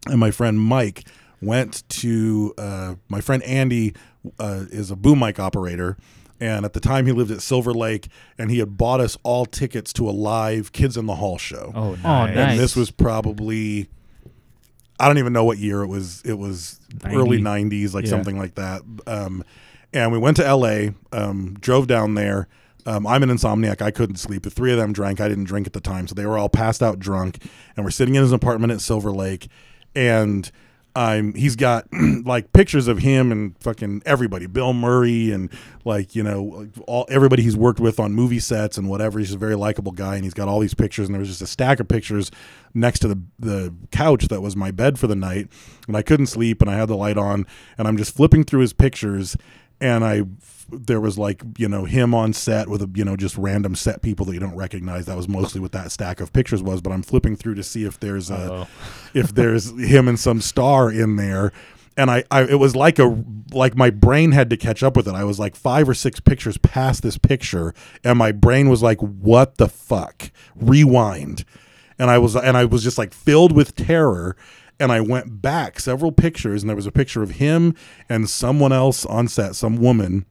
and my friend Mike went to uh, my friend Andy uh, is a boom mic operator. And at the time, he lived at Silver Lake, and he had bought us all tickets to a live Kids in the Hall show. Oh, nice. Oh, nice. And this was probably, I don't even know what year it was. It was 90. early '90s, like Yeah. something like that. Um, and we went to LA, um, drove down there. Um, I'm an insomniac. I couldn't sleep. The three of them drank. I didn't drink at the time, so they were all passed out drunk. And we're sitting in his apartment at Silver Lake, and I'm he's got like pictures of him and fucking everybody, Bill Murray and like you know all everybody he's worked with on movie sets and whatever. He's a very likable guy, and he's got all these pictures. And there was just a stack of pictures next to the the couch that was my bed for the night, and I couldn't sleep, and I had the light on, and I'm just flipping through his pictures, and I there was like you know him on set with a you know just random set people that you don't recognize. That was mostly what that stack of pictures was. But I'm flipping through to see if there's a if there's him and some star in there. And I, I, it was like a, like my brain had to catch up with it. I was like five or six pictures past this picture, and my brain was like, "What the fuck?" Rewind, and I was, and I was just like filled with terror. And I went back several pictures, and there was a picture of him and someone else on set, some woman,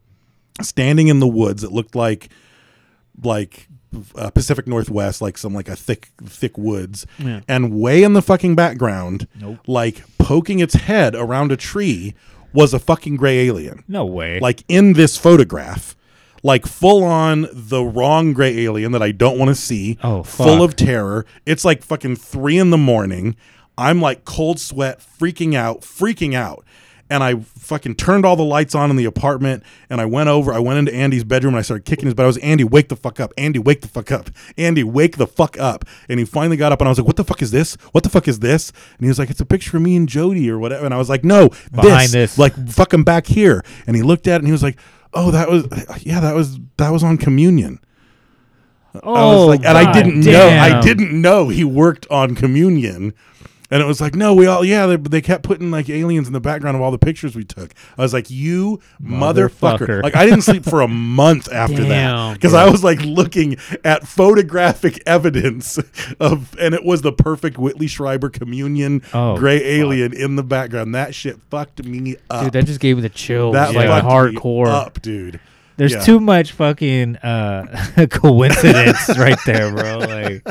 standing in the woods. It looked like like uh, Pacific Northwest, like some like a thick thick woods, Yeah. and way in the fucking background, Nope. like poking its head around a tree, was a fucking gray alien. No way. Like in this photograph. Like full on the wrong gray alien that I don't want to see. Oh, full of terror. It's like fucking three in the morning. I'm like cold sweat, freaking out, freaking out. And I fucking turned all the lights on in the apartment and I went over, I went into Andy's bedroom and I started kicking his butt. I was, Andy, wake the fuck up. Andy, wake the fuck up. Andy, wake the fuck up. And he finally got up and I was like, what the fuck is this? What the fuck is this? And he was like, it's a picture of me and Jody or whatever. And I was like, no, Behind this. Like fucking back here. And he looked at it and he was like, oh, that was, yeah, that was, that was on communion. I was Oh, like, and I didn't know, I didn't know he worked on Communion. And it was like, no, we all, yeah, they, they kept putting like aliens in the background of all the pictures we took. I was like, you motherfucker. Motherfucker. Like, I didn't sleep for a month after that because I was like looking at photographic evidence of, and it was the perfect Whitley Strieber Communion Oh, gray alien in the background. That shit fucked me up. Dude, that just gave me the chills. that like fucked me hardcore. up, dude. There's Yeah. too much fucking uh, coincidence right there, bro. Like,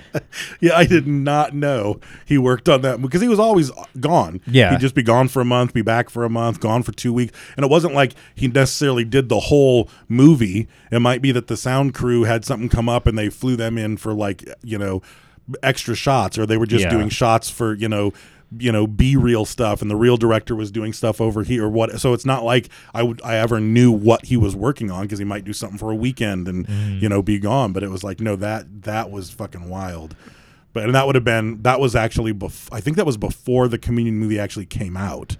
Yeah, I did not know he worked on that because he was always gone. Yeah. he'd just be gone for a month, be back for a month, gone for two weeks, and it wasn't like he necessarily did the whole movie. It might be that the sound crew had something come up and they flew them in for like you know extra shots, or they were just Yeah. doing shots for you know you know be real stuff and the real director was doing stuff over here or what so it's not like i would i ever knew what he was working on because he might do something for a weekend and mm-hmm. you know be gone but it was like no that that was fucking wild. But and that would have been that was actually bef- i think that was before the communion movie actually came out.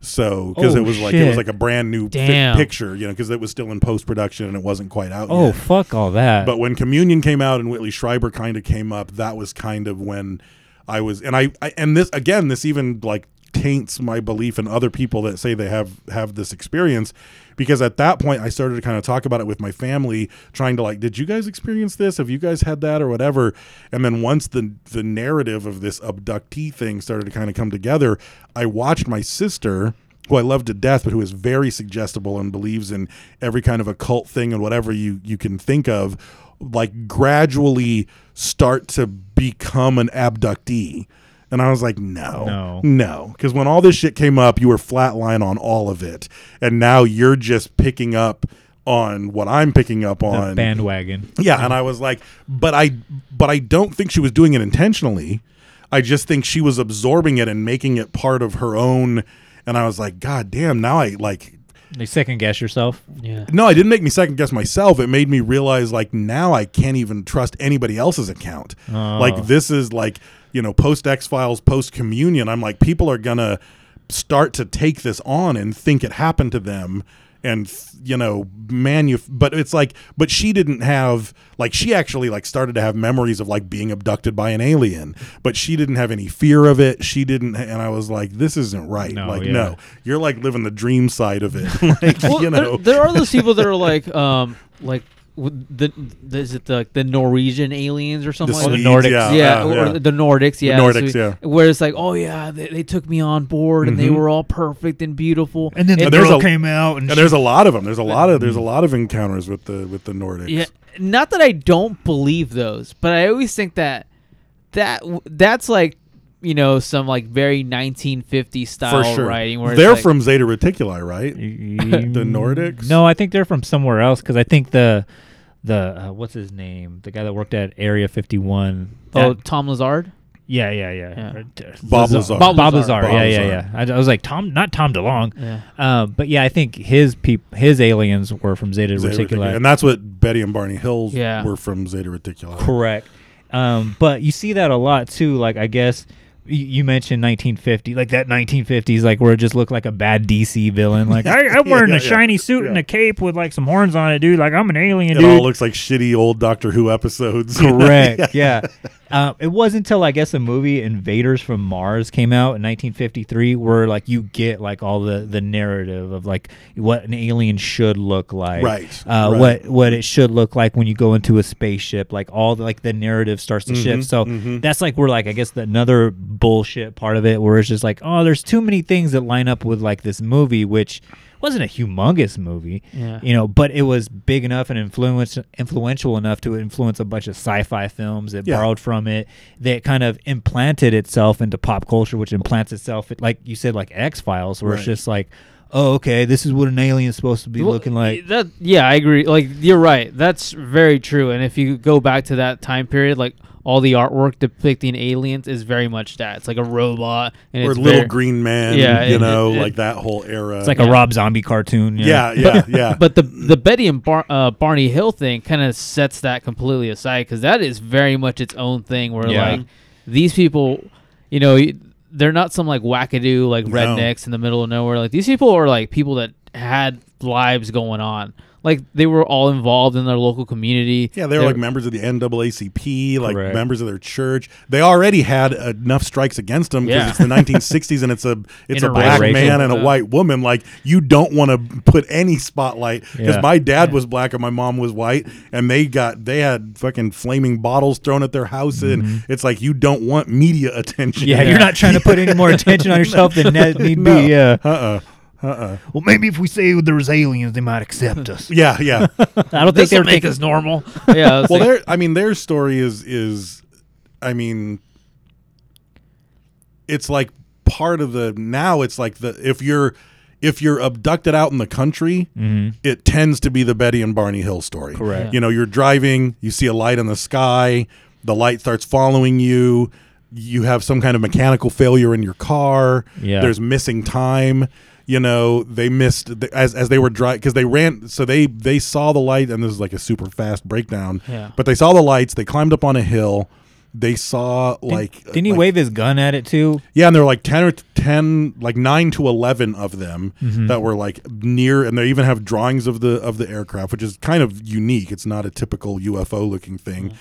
So because Oh, it was like it was like a brand new fi- picture you know because it was still in post-production and it wasn't quite out oh yet. fuck all that. but when Communion came out and Whitley Strieber kind of came up, that was kind of when I was, and I, I, and this again, this even like taints my belief in other people that say they have have this experience, because at that point I started to kind of talk about it with my family, trying to like, did you guys experience this? Have you guys had that or whatever? And then once the the narrative of this abductee thing started to kind of come together, I watched my sister who I love to death, but who is very suggestible and believes in every kind of occult thing and whatever you you can think of, like gradually start to become an abductee. And I was like, no, No. no, because when all this shit came up, you were flatline on all of it, and now you're just picking up on what I'm picking up the on. bandwagon. Yeah, and I was like, but I but I don't think she was doing it intentionally. I just think she was absorbing it and making it part of her own and I was like, god damn, now I like You second guess yourself. Yeah. no, it didn't make me second guess myself. It made me realize like now I can't even trust anybody else's account. Oh. Like this is like, you know, post X Files, post communion. I'm like, people are gonna start to take this on and think it happened to them and you know manu but it's like but she didn't have like she actually like started to have memories of like being abducted by an alien but she didn't have any fear of it. She didn't and i was like this isn't right. No, like yeah. no you're like living the dream side of it. Like Well, you know. there, there are those people that are like, um, like w- the, the is it the the Norwegian aliens or something The like that? Swedes, yeah, yeah, uh, or yeah. the Nordics, The yeah, Nordics, so- yeah. Where it's like, oh yeah, they, they took me on board and they Mhm. were all perfect and beautiful. And then the there's girl a- came out and, and there's a lot of them there's a lot of there's a lot of encounters with the with the nordics Yeah, not that I don't believe those, but I always think that that that's like you know some like very 1950s style for sure writing where they're like, from zeta reticuli right the nordics No, I think they're from somewhere else because I think the the uh, what's his name, the guy that worked at Area 51. oh that- Tom Lazard. yeah, yeah, yeah. Yeah. Or t- Bob Lazar- Lazar. Bob, Bob Lazar. Lazar. Yeah, yeah, yeah. I, I was like Tom, not Tom DeLonge. Yeah. Um, but yeah, I think his peop- his aliens were from Zeta, Zeta Reticuli. Reticuli. and that's what betty and barney hills Yeah. were from zeta reticuli Correct. Um, but you see that a lot too. Like I guess y- you mentioned 1950, like that 1950s, like where it just looked like a bad DC villain. Like I, I'm wearing Yeah, a yeah, shiny suit and a cape with like some horns on it, dude. Like I'm an alien, it dude. all looks like shitty old doctor who episodes Correct. yeah. Um, it wasn't until I guess the movie Invaders from Mars came out in 1953 where like you get like all the the narrative of like what an alien should look like, Right, Uh, right. What what it should look like when you go into a spaceship. Like all the, like the narrative starts to Mhm, shift. So mhm. that's like where like I guess the, another bullshit part of it where it's just like oh there's too many things that line up with like this movie which wasn't a humongous movie, Yeah. you know, but it was big enough and influence influential enough to influence a bunch of sci-fi films that Yeah. borrowed from it. That kind of implanted itself into pop culture, which implants itself, like you said, like X Files, where it's just like, oh, okay, this is what an alien's supposed to be Well, looking like. that yeah i agree like you're right that's very true and if you go back to that time period like all the artwork depicting aliens is very much that it's like a robot and or it's little very- green man, Yeah, you it- know, it- like that whole era. It's like a Rob Zombie cartoon. you know? yeah, yeah, yeah. but the the Betty and Bar- uh, Barney Hill thing kind of sets that completely aside because that is very much its own thing. Where Yeah. like these people, you know, they're not some like wackadoo like No. rednecks in the middle of nowhere. Like these people are like people that had lives going on. Like they were all involved in their local community. Yeah, they were like members of the NAACP, like Correct. members of their church. They already had enough strikes against them because Yeah. it's the 1960s and it's a it's a black Interracial. man and a Yeah. white woman. Like you don't want to put any spotlight because Yeah. my dad was black and my mom was white, and they got they had fucking flaming bottles thrown at their house, and it's like you don't want media attention. Mm-hmm. Yeah, you're not trying to put any more attention on yourself than that need No. be. Yeah. Uh uh Uh-uh. Well, maybe if we say there was aliens, they might accept us. Yeah, yeah. I don't think they This'll would make take us normal. yeah. well, like- their I mean, their story is is, I mean, it's like part of the now. It's like the if you're if you're abducted out in the country, mm-hmm. it tends to be the Betty and Barney Hill story. Correct. Yeah. You know, you're driving, you see a light in the sky, the light starts following you. You have some kind of mechanical failure in your car. Yeah. There's missing time. You know, they missed as as they were driving because they ran. So they they saw the light, and this is like a super fast breakdown. Yeah. But they saw the lights. They climbed up on a hill. They saw like Didn't he like- wave his gun at it too? yeah, and there were like ten or ten, like nine to eleven of them Mm-hmm. that were like near, and they even have drawings of the of the aircraft, which is kind of unique. It's not a typical UFO looking thing, Mm-hmm.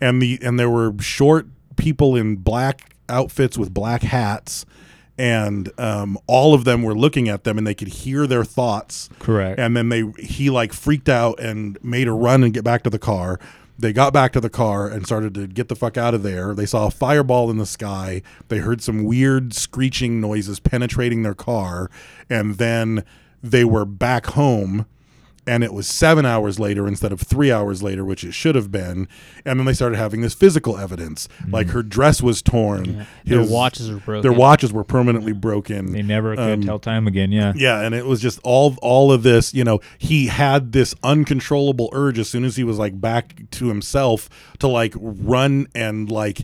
and the and there were short people in black outfits with black hats, and um, all of them were looking at them, and they could hear their thoughts. Correct. And then they he like freaked out and made a run and get back to the car. They got back to the car and started to get the fuck out of there. They saw a fireball in the sky. They heard some weird screeching noises penetrating their car, and then they were back home. And it was seven hours later instead of three hours later, which it should have been. And then they started having this physical evidence, like her dress was torn, yeah. Their watches were broken. Their watches were permanently broken. They never could Um, tell time again. Yeah. yeah, and it was just all all of this, you know, he had this uncontrollable urge as soon as he was like back to himself to like run and like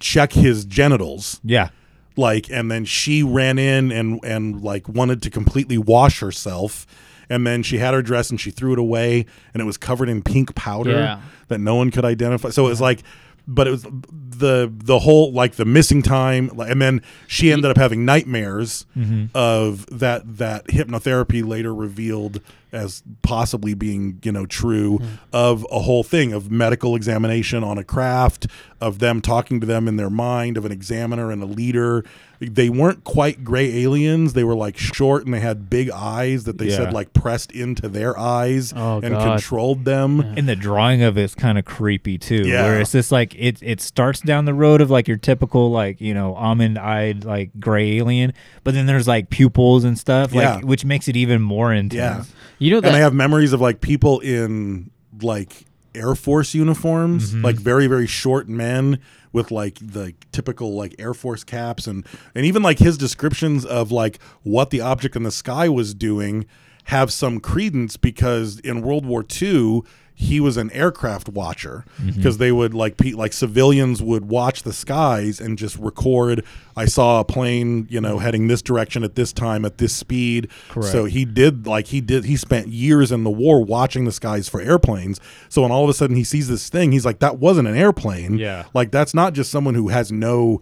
check his genitals. Yeah. Like and then she ran in and and like wanted to completely wash herself. And then she had her dress and she threw it away and it was covered in pink powder Yeah. that no one could identify. So it was like but it was the the whole like the missing time and then she ended up having nightmares mm-hmm. of that that hypnotherapy later revealed as possibly being you know true mm. of a whole thing of medical examination on a craft of them talking to them in their mind of an examiner and a leader they weren't quite gray aliens they were like short and they had big eyes that they Yeah. said like pressed into their eyes Oh, and God. controlled them And the drawing of it's kind of creepy too. Yeah. Where it's just like it it starts down the road of like your typical like you know almond eyed like gray alien, but then there's like pupils and stuff like Yeah. which makes it even more intense. Yeah. You know and that I have memories of like people in like Air Force uniforms, Mm-hmm. like very very short men with like the typical like Air Force caps and and even like his descriptions of like what the object in the sky was doing have some credence because in World War II he was an aircraft watcher Mm-hmm. because they would like pe- like civilians would watch the skies and just record I saw a plane you know heading this direction at this time at this speed Correct. so he did like he did he spent years in the war watching the skies for airplanes so when all of a sudden he sees this thing he's like that wasn't an airplane Yeah. like that's not just someone who has no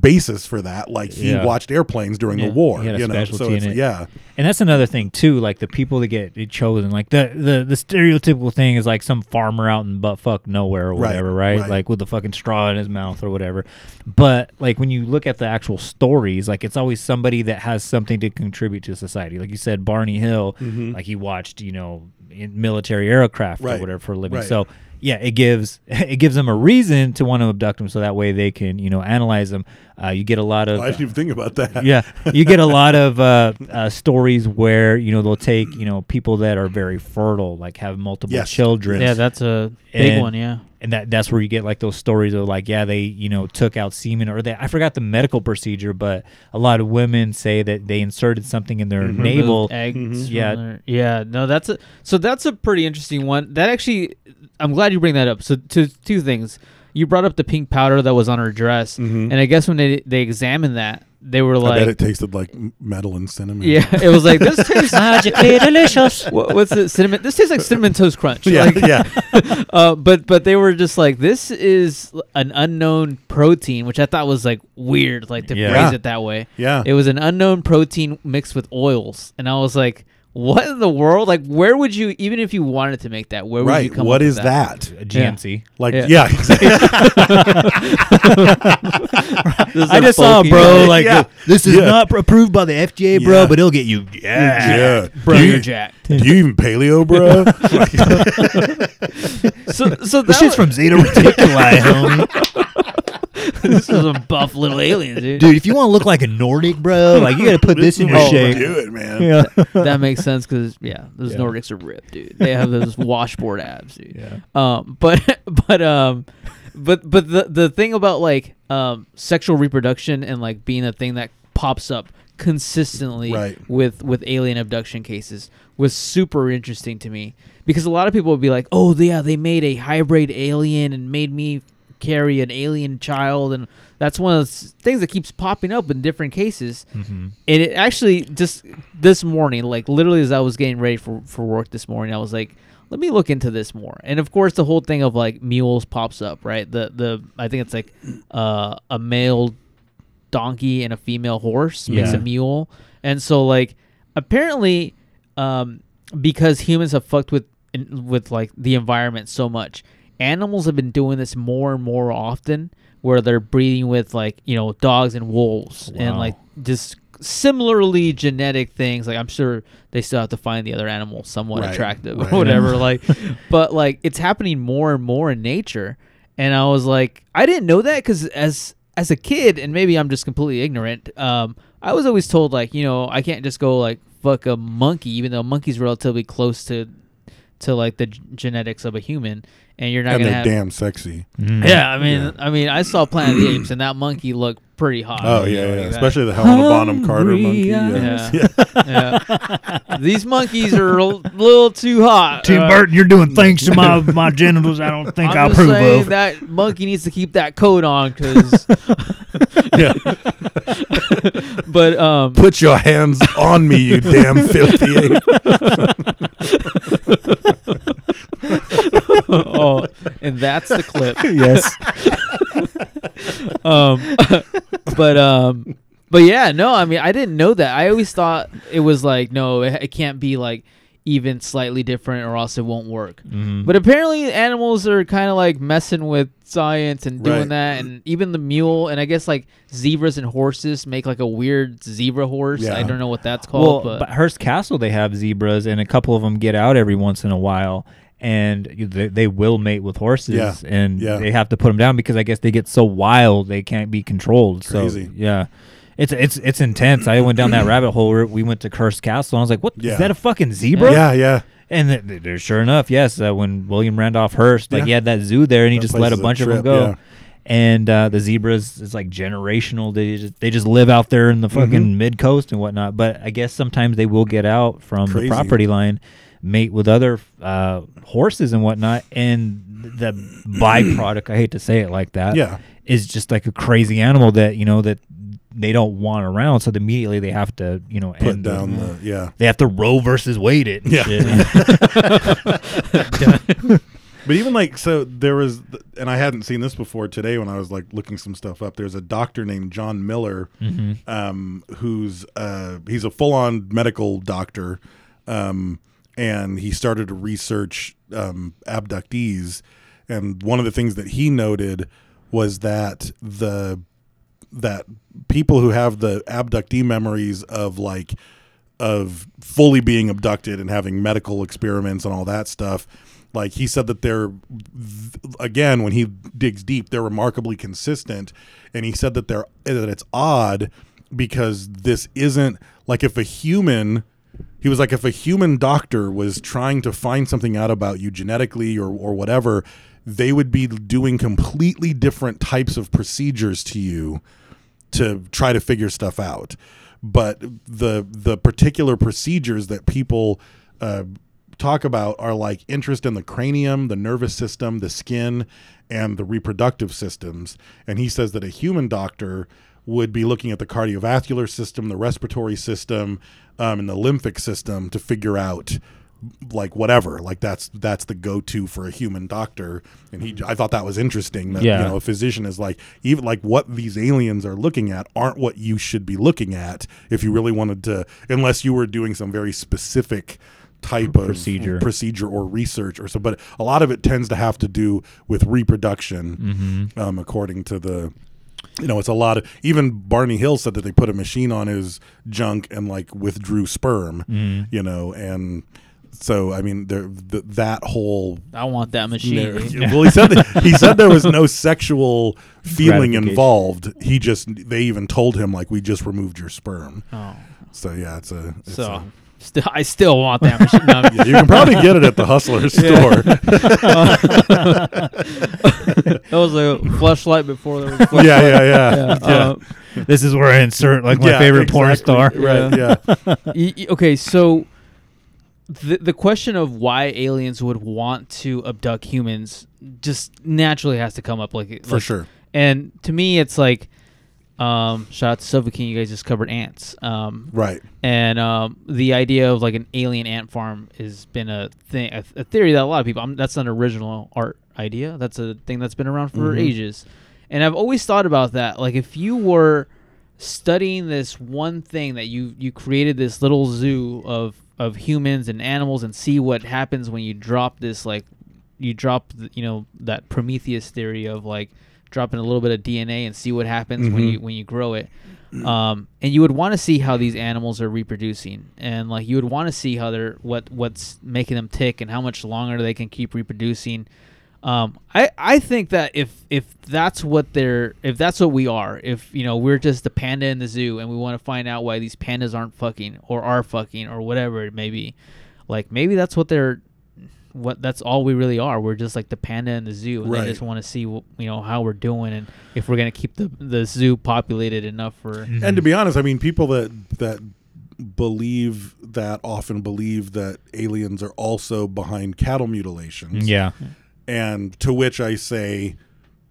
basis for that like he Yeah. watched airplanes during Yeah. the war He had a you know so specialty it's, in it. yeah And that's another thing too, like the people that get chosen, like the the the stereotypical thing is like some farmer out in butt fuck nowhere or whatever, right? right. Like with the fucking straw in his mouth or whatever. But like when you look at the actual stories, like it's always somebody that has something to contribute to society. Like you said, Barney Hill, like he watched, you know, in military aircraft or Mm-hmm. Whatever for a living. right. So yeah, it gives it gives them a reason to want to abduct them, so that way they can you know analyze them. Uh, you get a lot of I didn't even think about that. yeah, you get a lot of uh, uh, stories where you know they'll take you know people that are very fertile, like have multiple Yes. children. Yeah, that's a big And- one. Yeah. And that that's where you get like those stories of like yeah they you know took out semen or they I forgot the medical procedure, but a lot of women say that they inserted something in their Mm-hmm. navel. eggs. from Yeah. there. yeah. No, that's a so that's a pretty interesting one. That actually, I'm glad you bring that up. So, to two things. You brought up the pink powder that was on her dress, and I guess when they they examined that, they were Mm-hmm. I bet like, it tasted like metal and cinnamon. yeah, it was like this tastes Magically delicious. What, what's it? Cinnamon. This tastes like cinnamon toast crunch. Yeah, Like, yeah. uh, but but they were just like, this is an unknown protein, which I thought was like weird, like to Yeah. phrase it that way. Yeah. It was an unknown protein mixed with oils, and I was like, what in the world? Like, where would you, even if you wanted to make that, where would you Right. come? What up is with that? A GNC. Like Yeah. yeah, exactly. This is I a just saw, bulky bro. guy. Like Yeah. this is Yeah. not approved by the FDA, bro, Yeah. but it'll get you. Yeah, yeah. bro, do you, you're jacked. do you even paleo, bro? So so that This shit's was- from Zeta Reticuli, homie. this is some buff little aliens, dude. Dude, if you want to look like a Nordic, bro, like you got to put this in your Oh, shake. Do it, man. Yeah. that makes sense because yeah, those Yeah. Nordics are ripped, dude. They have those washboard abs, dude. Yeah. Um, but but um, but but the the thing about like um sexual reproduction and like being a thing that pops up consistently Right. with with alien abduction cases was super interesting to me. Because a lot of people would be like, oh yeah, they made a hybrid alien and made me carry an alien child. And that's one of the things that keeps popping up in different cases. Mm-hmm. and it actually just this morning like literally as i was getting ready for, for work this morning i was like let me look into this more. And of course the whole thing of like mules pops up right? The the i think it's like uh, a male donkey and a female horse makes Yeah. a mule. And so like apparently um because humans have fucked with with like the environment so much. Animals have been doing this more and more often where they're breeding with like you know dogs and wolves and like just similarly genetic things. Like i'm sure they still have to find the other animal somewhat Right, attractive right. or whatever like but like it's happening more and more in nature. And i was like i didn't know that because as as a kid and maybe i'm just completely ignorant um i was always told like you know i can't just go like fuck a monkey even though a monkey's relatively close to to like the g- genetics of a human and you're not and gonna they're have damn sexy. yeah i mean i mean i saw planet of the apes and that monkey looked pretty hot Oh you yeah, know, yeah. like that. especially the Helena Bonham Carter monkey. Hungry Yeah. Yeah. yeah. These monkeys are a little too hot. Tim Uh, Burton, you're doing things to my my genitals I don't think I I'm just approve saying of. that monkey needs to keep that coat on because. Yeah. but um, Put your hands on me, you damn filthy ape. oh, and that's the clip. yes. um, but um, but yeah, no, I mean, I didn't know that. I always thought it was like, no, it, it can't be like even slightly different, or else it won't work. Mhm. But apparently, animals are kind of like messing with science and doing Right. that, and even the mule, and I guess like zebras and horses make like a weird zebra horse. I don't know what that's Well, called, but, but, Hearst Castle, they have zebras, and a couple of them get out every once in a while, and they, they will mate with horses, Yeah. and Yeah. they have to put them down because I guess they get so wild they can't be controlled. Crazy. So yeah. It's it's it's intense. I went down that rabbit hole. where We went to Hearst Castle, and I was like, "What is Yeah. that? A fucking zebra?" Yeah, yeah. And th- th- sure enough, yes. Uh, when William Randolph Hearst, like he had that zoo there, and he That just let a is a bunch of them go. And uh, the zebras is like generational. They just they just live out there in the fucking Mhm. mid coast and whatnot. But I guess sometimes they will get out from Crazy. the property line, mate with other uh, horses and whatnot, and the byproduct. I hate to say it like that. Yeah. is just like a crazy animal that you know that they don't want around. So immediately they have to you know Put end the- down the yeah. They have to Roe versus Wade it. and Yeah. shit. But even like so, there was, and I hadn't seen this before today when I was like looking some stuff up. There's a doctor named John Miller, Mhm. um, who's uh, he's a full-on medical doctor, um, and he started to research um, abductees. And one of the things that he noted was that the that people who have the abductee memories of like of fully being abducted and having medical experiments and all that stuff Like he said that they're again when he digs deep, they're remarkably consistent, and he said that they're that it's odd because this isn't like if a human. He was like, if a human doctor was trying to find something out about you genetically or or whatever, they would be doing completely different types of procedures to you to try to figure stuff out. But the the particular procedures that people uh, talk about are like interest in the cranium, the nervous system, the skin, and the reproductive systems. And he says that a human doctor would be looking at the cardiovascular system, the respiratory system, um, and the lymphic system to figure out like whatever like that's that's the go-to for a human doctor and he i thought that was interesting that Yeah. you know a physician is like even like what these aliens are looking at aren't what you should be looking at if you really wanted to unless you were doing some very specific type of Procedure. procedure or research or so but a lot of it tends to have to do with reproduction Mhm. um, according to the you know it's a lot of even barney hill said that they put a machine on his junk and like withdrew sperm Mhm. you know and so i mean there th- that whole I want that machine. narr- dude. well he said that, he said there was no sexual feeling involved he just they even told him like we just removed your sperm Oh. so yeah it's a it's So, a- still, I still want that machine. No, Yeah, you can probably get it at the hustler store that was a flashlight before there was. a Yeah, yeah, yeah. Yeah. uh, This is where I insert like my Yeah, favorite porn exactly. star. Right, yeah. Y- y- okay, so the the question of why aliens would want to abduct humans just naturally has to come up, like For like- sure. And to me, it's like, um, shout out to Sofa King, you guys just covered ants, um, Right. And um, the idea of like an alien ant farm has been a thing, a, a theory that a lot of people. I'm, that's not an original art idea. That's a thing that's been around for Mhm. ages, and I've always thought about that. Like if you were studying this one thing that you you created this little zoo of of humans and animals and see what happens when you drop this like you drop the, you know that Prometheus theory of like dropping a little bit of DNA and see what happens when Mhm. you when you grow it. Um, and you would want to see how these animals are reproducing. And like you would want to see how they're what what's making them tick and how much longer they can keep reproducing. Um, I, I think that if if that's what they're if that's what we are if you know we're just a panda in the zoo and we want to find out why these pandas aren't fucking or are fucking or whatever it may be like maybe that's what they're what that's all we really are we're just like the panda in the zoo and Right. they just want to see what, you know how we're doing and if we're gonna keep the the zoo populated enough for mm-hmm. And to be honest, I mean, people that that believe that often believe that aliens are also behind cattle mutilations. Yeah. And to which I say,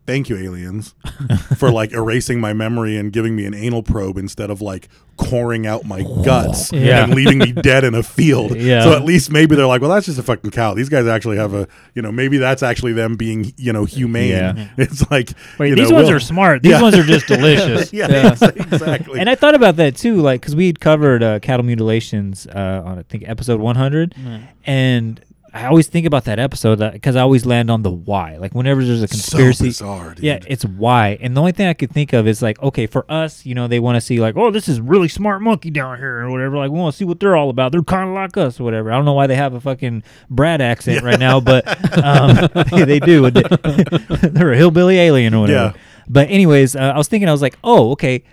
thank you, aliens, for like erasing my memory and giving me an anal probe instead of like coring out my guts Yeah. and leaving me dead in a field. Yeah. So at least maybe they're like, well, that's just a fucking cow. These guys actually have a, you know, maybe that's actually them being, you know, humane. Yeah. It's like, Wait, you these know, ones we'll- are smart. These Yeah. ones are just delicious. yeah, exactly. And I thought about that too, like because we had covered uh, cattle mutilations uh, on I think episode 100, Mm. and I always think about that episode because I always land on the why. Like whenever there's a So conspiracy, bizarre, dude. yeah, it's why. And the only thing I could think of is like, okay, for us, you know, they want to see like, oh, this is really smart monkey down here or whatever. Like we want to see what they're all about. They're kind of like us or whatever. I don't know why they have a fucking Brad accent right now, but um, they, they do. they're a hillbilly alien or whatever. Yeah. But anyways, uh, I was thinking, I was like, oh, okay,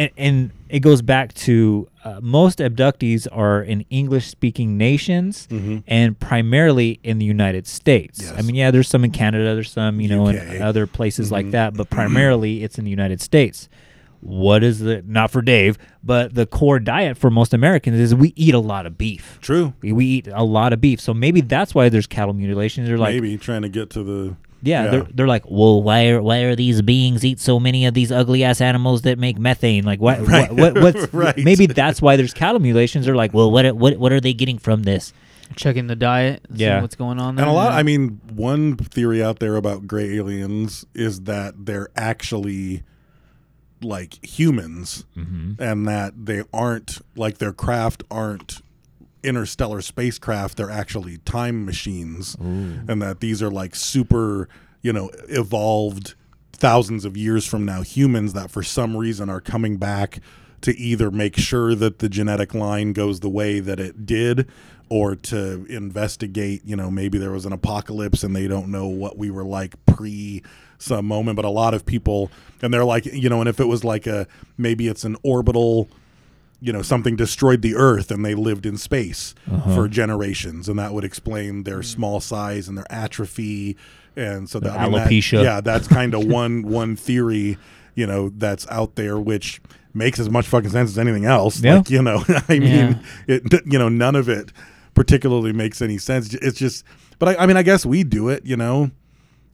and, and it goes back to uh, most abductees are in English-speaking nations Mhm. and primarily in the United States. I mean, yeah, there's some in Canada, there's some, you know, UK. in other places like Mhm. that, but primarily it's in the United States. What is the not for Dave, but the core diet for most Americans is we eat a lot of beef. True. We, we eat a lot of beef, so maybe that's why there's cattle mutilations. They're like, maybe trying to get to the yeah, They're, they're like, well, why are why are these beings eat so many of these ugly ass animals that make methane? Like, what? Right. What? what what's, Right. Maybe that's why there's cattle mutilations. They're like, well, what what what are they getting from this? checking the diet Yeah. what's going on there And a lot, yeah. I mean, one theory out there about gray aliens is that they're actually like humans Mm-hmm. and that they aren't like their craft aren't interstellar spacecraft they're actually time machines and that these are like super you know evolved thousands of years from now humans that for some reason are coming back to either make sure that the genetic line goes the way that it did or to investigate, you know, maybe there was an apocalypse and they don't know what we were like pre some moment, but a lot of people and they're like, you know, and if it was like a maybe it's an orbital you know something destroyed the earth and they lived in space Uh-huh. for generations and that would explain their small size and their atrophy and so Their that, I mean, that- alopecia. yeah that's kind of one one theory you know that's out there which makes as much fucking sense as anything else Yeah. like you know i mean Yeah. it you know none of it particularly makes any sense it's just but i, I mean i guess we do it you know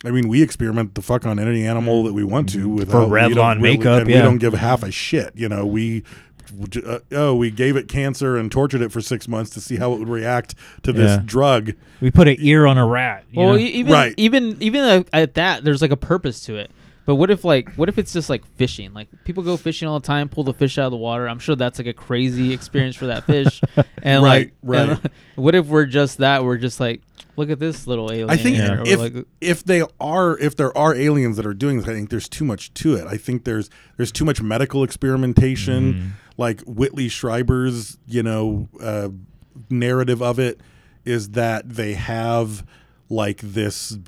I mean, we experiment the fuck on any animal that we want to without we Revlon don't really- makeup, and yeah. We don't give half a shit. You know, we uh, oh, we gave it cancer and tortured it for six months to see how it would react to this Yeah. drug. We put an ear on a rat. you Well, know? even Right. even even at- at that, there's like a purpose to it. But what if like what if it's just like fishing? Like people go fishing all the time, pull the fish out of the water. I'm sure that's like a crazy experience for that fish. And Right, like, and, what if we're just that? We're just like, look at this little alien. I think here," if like, if they are if there are aliens that are doing this, I think there's too much to it. I think there's there's too much medical experimentation. Mm-hmm. Like Whitley Strieber's, you know, uh, narrative of it is that they have like this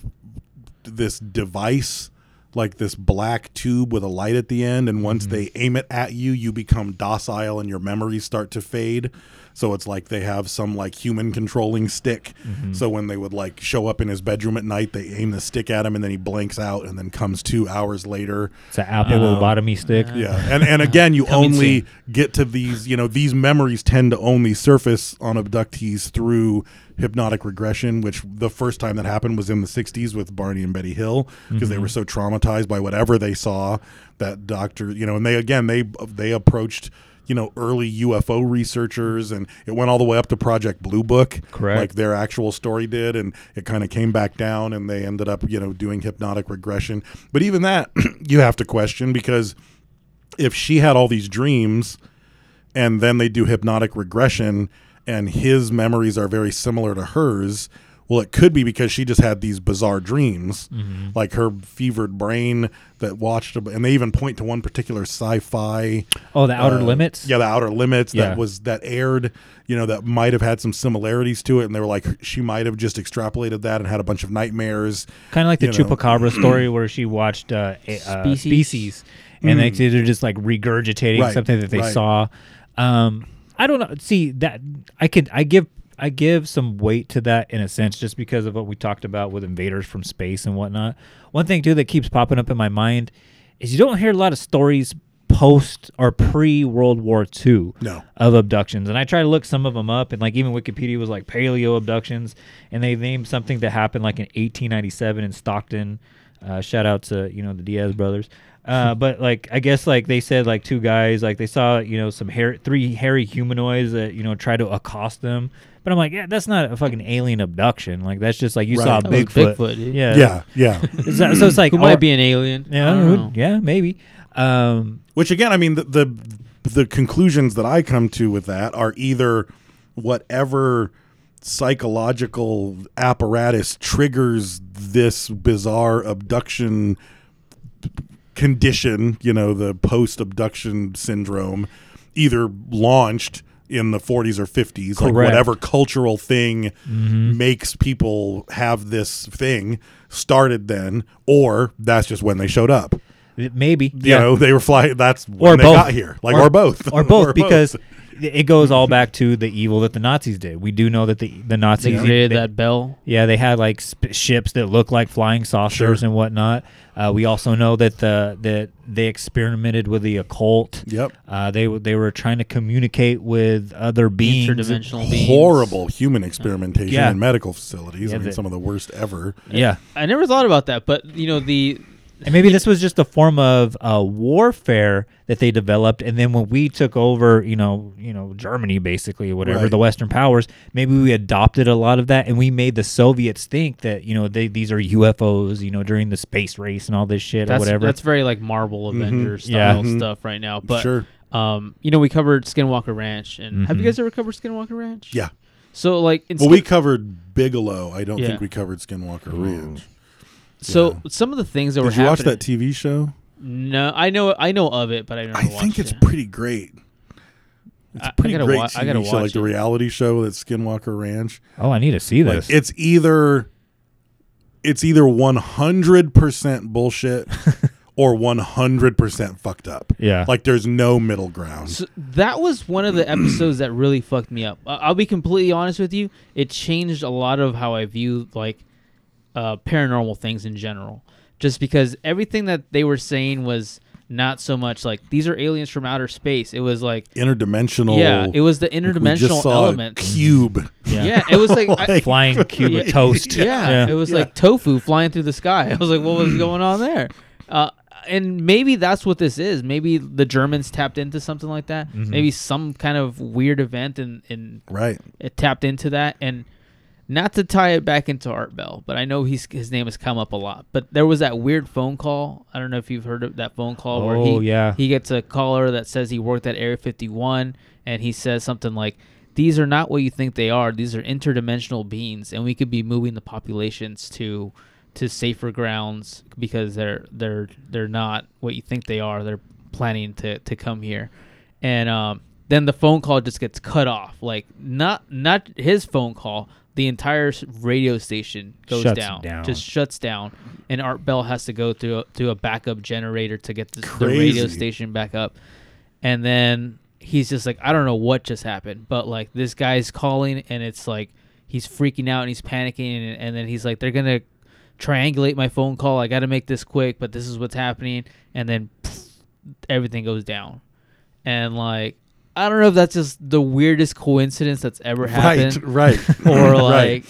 this device like this black tube with a light at the end and once they aim it at you you become docile and your memories start to fade so it's like they have some like human controlling stick. Mm-hmm. So when they would like show up in his bedroom at night they aim the stick at him and then he blanks out and then comes two hours later. It's an apple you lobotomy stick. yeah. And and again you only soon. get to these you know these memories tend to only surface on abductees through hypnotic regression which the first time that happened was in the 60s with barney and betty hill because they mm-hmm. were so traumatized by whatever they saw that doctor you know and they again they they approached you know early ufo researchers and it went all the way up to project blue book Correct. like their actual story did and it kind of came back down and they ended up you know doing hypnotic regression but even that you have to question because if she had all these dreams and then they do hypnotic regression and his memories are very similar to hers well it could be because she just had these bizarre dreams Mm-hmm. like her fevered brain that watched and they even point to one particular sci-fi Oh, the Outer uh, Limits. yeah the outer limits Yeah. that was that aired you know that might have had some similarities to it and they were like she might have just extrapolated that and had a bunch of nightmares Kind of like the know. chupacabra story where she watched uh, a, uh, Species. species, and they, they're just like regurgitating Mm. Right, something that they right. saw. Um, I don't know. See that I could I give I give some weight to that in a sense just because of what we talked about with invaders from space and whatnot. One thing too that keeps popping up in my mind is you don't hear a lot of stories post or pre World War II No. of abductions. And I try to look some of them up, and like even Wikipedia was like paleo abductions, and they named something that happened like in 1897 in Stockton. Uh, shout out to you know the Diaz brothers. Uh, but like I guess like they said like two guys like they saw you know some hair three hairy humanoids that you know tried to accost them. But I'm like, yeah, that's not a fucking alien abduction. Like that's just like you saw Right. That was Bigfoot. Bigfoot, dude. Yeah, yeah yeah So, so it's like who or- might be an alien? yeah, I don't know. yeah, maybe. Um, Which again, I mean, the, the the conclusions that I come to with that are either whatever psychological apparatus triggers this bizarre abduction condition, you know, the post abduction syndrome, either launched in the 40s or 50s, like whatever cultural thing mm-hmm. makes people have this thing started then, or that's just when they showed up. maybe. You know, they were flying. That's when or they both. got here, like or, both, or both, because it goes all back to the evil that the Nazis did. We do know that the the They Nazis created they- that bell. Yeah, they had like sp- ships that look like flying saucers Sure. and whatnot. Uh, we also know that the that they experimented with the occult. Yep. Uh, they they were trying to communicate with other beings. Interdimensional beings. horrible human experimentation Yeah. in medical facilities. Yeah, I mean, the- some of the worst ever. Yeah, I never thought about that, but you know the and maybe this was just a form of uh, warfare that they developed, and then when we took over, you know, you know, Germany basically, whatever Right. the Western powers, maybe we adopted a lot of that, and we made the Soviets think that you know they these are UFOs, you know, during the space race and all this shit that's or whatever. that's very like Marvel Avengers Mm-hmm. Yeah. style Mhm. stuff right now. But Sure. um, you know, we covered Skinwalker Ranch, and have you Mhm. guys ever covered Skinwalker Ranch? Yeah. So like, in Well, Skin- we covered Bigelow. I don't Yeah. think we covered Skinwalker Ranch. So yeah. some of the things that were Did you watch that TV show? No, I know I know of it, but I don't. I think it's pretty great. It's I- I pretty gotta great wa- I TV gotta show, like watch the reality show that's Skinwalker Ranch. Oh, I need to see Like, this. it's either it's either one hundred percent bullshit or one hundred percent fucked up. Yeah. like there's no middle ground. So that was one of the episodes that really fucked me up. I'll be completely honest with you. It changed a lot of how I view like uh, paranormal things in general. Just because everything that they were saying was not so much like these are aliens from outer space. It was like Interdimensional. Yeah, it was the like we interdimensional just saw a elements. Cube. Yeah. it was like, I- Flying cube of toast. Yeah, Yeah. it was Yeah. like tofu flying through the sky. I was like, what was going on there? Uh, and maybe that's what this is. Maybe the Germans tapped into something like that. Mhm. Maybe some kind of weird event and and Right. it tapped into that. And not to tie it back into Art Bell, but I know he's his name has come up a lot. But there was that weird phone call. I don't know if you've heard of that phone call where Oh, he yeah. he gets a caller that says he worked at Area 51 and he says something like these are not what you think they are. These are interdimensional beings and we could be moving the populations to to safer grounds because they're they're they're not what you think they are. They're planning to to come here. And um then the phone call just gets cut off. Like not not his phone call, the entire radio station goes Shuts down, down. just shuts down, and Art Bell has to go to a, to a backup generator to get the, the radio station back up, and then he's just like, I don't know what just happened, but like this guy's calling, and it's like he's freaking out and he's panicking, and, and then he's like, they're gonna triangulate my phone call. I got to make this quick, but this is what's happening, and then everything goes down, and like. I don't know if that's just the weirdest coincidence that's ever happened, right, right. or right. like,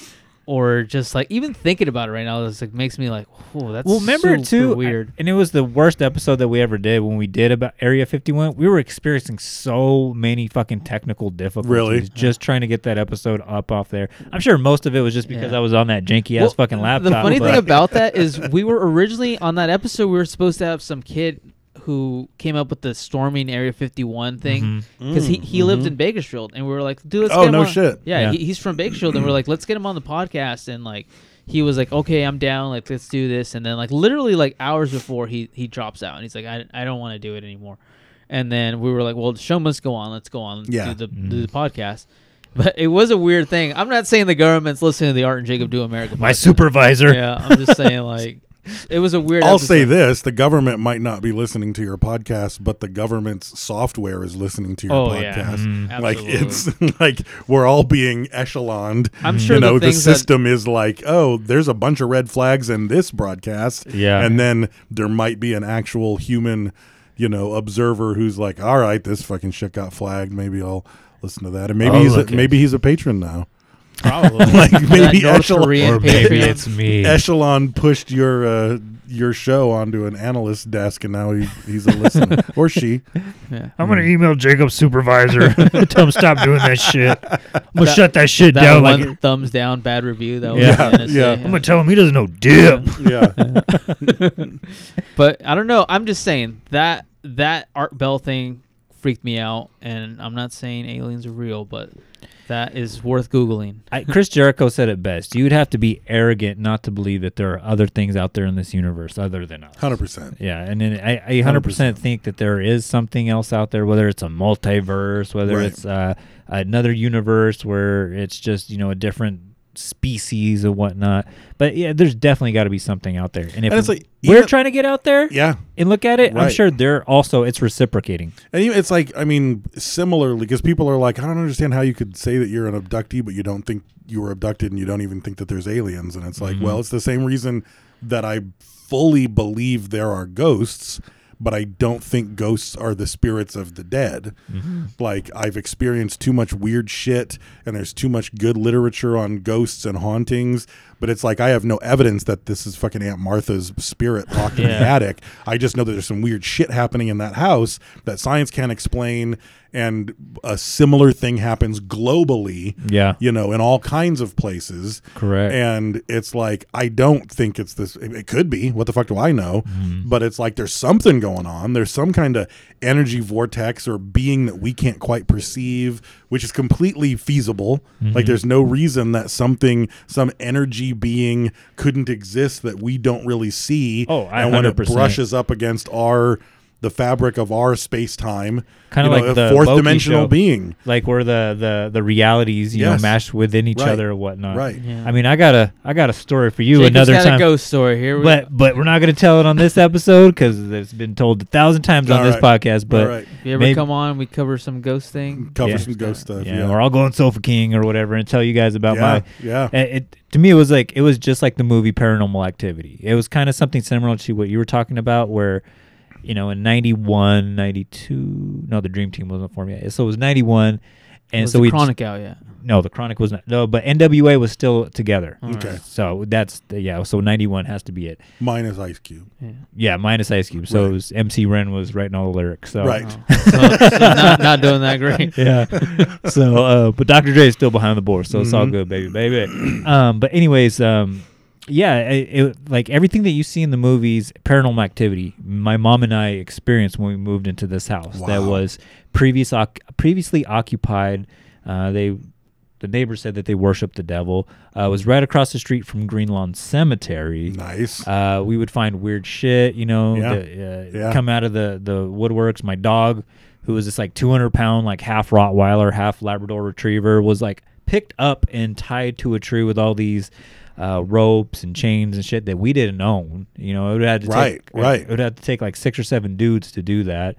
or just like even thinking about it right now, it's like makes me like, whoa, that's well, remember super too, weird. and it was the worst episode that we ever did when we did about Area 51. We were experiencing so many fucking technical difficulties Really? just trying to get that episode up off there. I'm sure most of it was just because Yeah. I was on that janky ass Well, fucking laptop. The funny thing about that is we were originally on that episode. We were supposed to have some kid who came up with the storming Area 51 thing because he, Mm, he lives mhm. in Bakersfield, and we were like, dude, let's Oh, get him no on. shit. Yeah, Yeah. He, he's from Bakersfield, and we are like, let's get him on the podcast, and like. He was like, "Okay, I'm down. Like, let's do this." And then, like, literally, like hours before, he he drops out, and he's like, "I, I don't want to do it anymore." And then we were like, "Well, the show must go on. Let's go on. Let's Yeah. do the do the podcast." But it was a weird thing. I'm not saying the government's listening to the Art and Jacob Do America. My supervisor. Yeah, I'm just saying like it was a weird. I'll say this: the government might not be listening to your podcast, but the government's software is listening to your Oh, yeah. podcast. Mhm. Like Absolutely. it's like we're all being echeloned. I'm sure you the know the, things that- system is like, oh, there's a bunch of red flags in this broadcast, Yeah. and then there might be an actual human, you know, observer who's like, all right, this fucking shit got flagged. Maybe I'll listen to that, and maybe I'll he's a, maybe he's a patron now. Probably. like maybe North Echelon, Korean or maybe Patreon. it's me. Echelon pushed your uh, your show onto an analyst desk, and now he, he's a listener or she. Yeah. I'm gonna email Jacob's supervisor. And tell him stop doing that shit. I'm gonna That- shut that shit That down. one Like, thumbs down, bad review. That was Yeah, what I was gonna yeah. say, I'm gonna tell him he doesn't know dip. Yeah, But I don't know. I'm just saying that that Art Bell thing freaked me out, and I'm not saying aliens are real, but that is worth googling. I, Chris Jericho said it best. You'd have to be arrogant not to believe that there are other things out there in this universe other than us. hundred percent. Yeah, and then I, I 100% 100%. think that there is something else out there, whether it's a multiverse, whether Right. it's uh, another universe where it's just you know a different species or whatnot. But yeah, there's definitely got to be something out there. And if And like, we're even- trying to get out there Yeah, and look at it, I'm sure they're also it's reciprocating. and even, it's like I mean, similarly, because people are like, I don't understand how you could say that you're an abductee, but you don't think you were abducted, and you don't even think that there's aliens. And it's like, Mm-hmm. well, it's the same reason that I fully believe there are ghosts. But I don't think ghosts are the spirits of the dead. Mm-hmm. Like I've experienced too much weird shit, and there's too much good literature on ghosts and hauntings. But it's like I have no evidence that this is fucking Aunt Martha's spirit locked in the attic. I just know that there's some weird shit happening in that house that science can't explain, and a similar thing happens globally. Yeah. you know, in all kinds of places. Correct. And it's like I don't think it's this. It, could be. What the fuck do I know? Mm-hmm. But it's like there's something going on. There's some kind of energy vortex or being that we can't quite perceive, which is completely feasible. Mm-hmm. Like there's no reason that something, some energy being couldn't exist that we don't really see. Oh, I and when it 100%. brushes up against our the fabric of our space time. kind of you know, like a the fourth Loki dimensional show. being. like where the the the realities you Yes. know mashed within each Right. other or whatnot. Right. Yeah. I mean, I got a I got a story for you Jacob's another got time. a ghost story here. We- But but we're not going to tell it on this episode because it's been told a thousand times on All this podcast. But right. if you ever maybe- come on, we cover some ghost thing. Cover Yeah. some ghost stuff. yeah, Yeah. or I'll go on Sofa King or whatever and tell you guys about Yeah, my. yeah. It, it to me it was like it was just like the movie Paranormal Activity. It was kind of something similar to what you were talking about, where you know in 91, 92, no, the Dream Team wasn't formed yet. So it was ninety one, and Was so the we Chronic out yet? No, the Chronic was not. No, but NWA was still together. Okay. So that's the, yeah. So ninety one has to be it. Minus Ice Cube. Yeah, minus Ice Cube. So Right. it was MC Ren was writing all the lyrics. So Right. Oh. So- so not- not doing that great. yeah. So, uh, but Dr. Dre is still behind the board, so it's all Mhm. good, baby, baby. Um, but anyways, um, yeah, it, it, like everything that you see in the movies, Paranormal Activity, my mom and I experienced when we moved into this house that was previous previously occupied. Uh, they the neighbors said that they worshiped the devil. Uh, it was right across the street from Green Lawn Cemetery. Nice. Uh, we would find weird shit, you know, Yeah. the, uh, Yeah. come out of the the woodworks. My dog, who was this like 200 pound, like half Rottweiler, half Labrador Retriever, was like picked up and tied to a tree with all these uh, ropes and chains and shit that we didn't own. You know, it would have to Right, take, right. It would have to take like six or seven dudes to do that.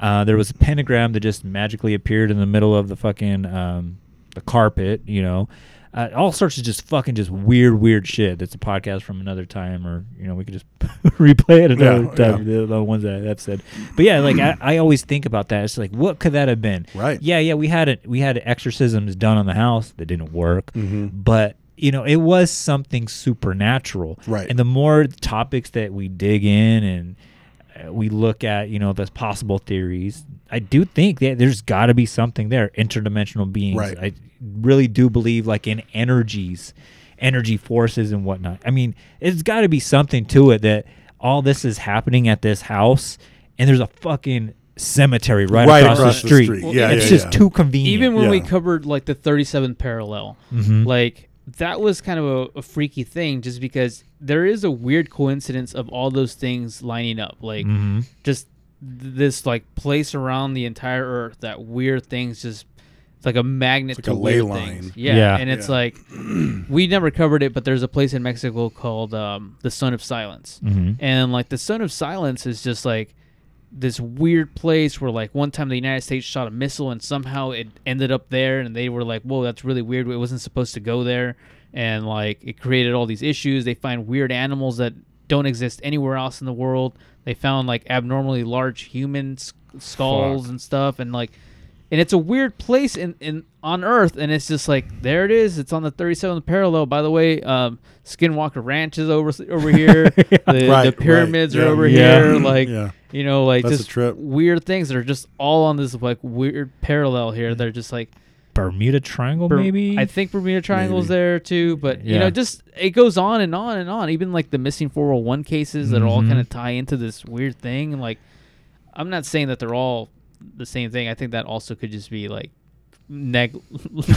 Uh, there was a pentagram that just magically appeared in the middle of the fucking um, the carpet. You know, uh, all sorts of just fucking just weird, weird shit. That's a podcast from another time, or you know, we could just replay it another Yeah, time. The, the ones that I've said, but yeah, like I, I always think about that. It's like, what could that have been? Right. Yeah, yeah. We had it. We had exorcisms done on the house that didn't work, Mhm. but you know, it was something supernatural. Right. And the more topics that we dig in and uh, we look at, you know, the possible theories, I do think that there's got to be something there, interdimensional beings. Right. I really do believe like in energies, energy forces and whatnot. I mean, it's got to be something to it that all this is happening at this house and there's a fucking cemetery right, Right across, across the the street. street. Yeah, it's yeah, just yeah. too convenient. Even when we covered like the 37th parallel, Mhm. like that was kind of a, a freaky thing, just because there is a weird coincidence of all those things lining up, like Mhm. just th- this like place around the entire Earth that weird things just. It's like a magnet It's to like a ley line. things. Yeah. Yeah. and it's Yeah. like we never covered it, but there's a place in Mexico called um, the Zone of Silence, Mhm. and like the Zone of Silence is just like this weird place where like one time the United States shot a missile and somehow it ended up there and they were like, "Whoa, that's really weird. It wasn't supposed to go there." And like it created all these issues. They find weird animals that don't exist anywhere else in the world. They found like abnormally large human skulls and stuff and like and it's a weird place in, in on Earth, and it's just like there it is. It's on the 37th parallel. By the way, um, Skinwalker Ranch is over over here. The, Right, the right. pyramids are Yeah. over Yeah. here. Like Yeah. you know, like That's just trip. weird things that are just all on this like weird parallel here. They're just like Bermuda Triangle, Ber- maybe. I think Bermuda Triangle's Maybe. there too, but you know, just it goes on and on and on. Even like the missing 401 cases that all kind of tie into this weird thing. And like, I'm not saying that they're all the same thing. I think that also could just be like neg.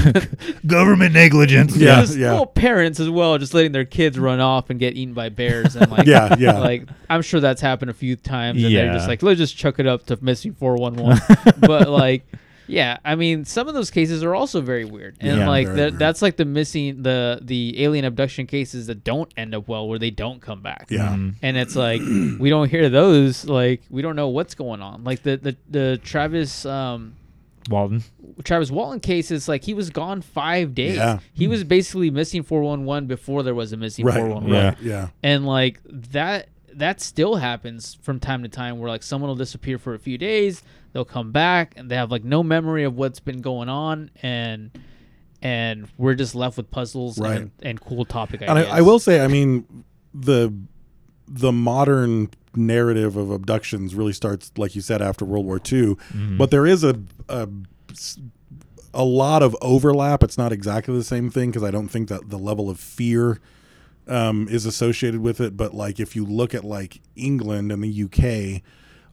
Government negligence. Yeah, just yeah. Well, parents as well, just letting their kids run off and get eaten by bears and like Yeah, yeah. like I'm sure that's happened a few times and they're just like let's just chuck it up to missing 411. but like yeah, I mean some of those cases are also very weird. And Yeah, like very that, that's like the missing the the alien abduction cases that don't end up well where they don't come back. Yeah. Mhm. And it's like we don't hear those like we don't know what's going on. Like the the the Travis um Walton. Travis Walton case is like he was gone five days. Yeah. He was basically missing 411 before there was a missing Right. 411. Yeah. Yeah. And like that that still happens from time to time where like someone will disappear for a few days, they'll come back and they have like no memory of what's been going on and and we're just left with puzzles Right. and, and cool topic And I. I will say, I mean, the the modern narrative of abductions really starts, like you said, after World War II. But there is a, a a lot of overlap. It's not exactly the same thing because I don't think that the level of fear um, is associated with it. But like, if you look at like England and the UK,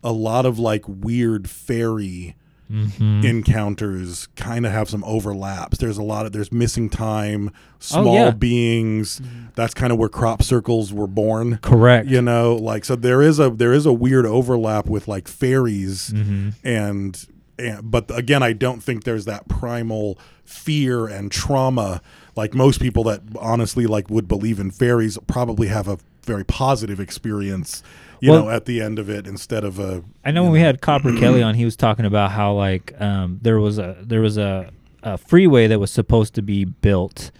a lot of like weird fairy Mhm. encounters kind of have some overlaps. There's a lot of there's missing time, small Oh, yeah. beings. That's kind of where crop circles were born. Correct. You know, like so there is a there is a weird overlap with like fairies Mhm. and and but again I don't think there's that primal fear and trauma. Like most people that honestly like would believe in fairies probably have a very positive experience you Well- know at the end of it instead of a I know when we had Copper Kelly on, he was talking about how like um, there was a there was a, a freeway that was supposed to be built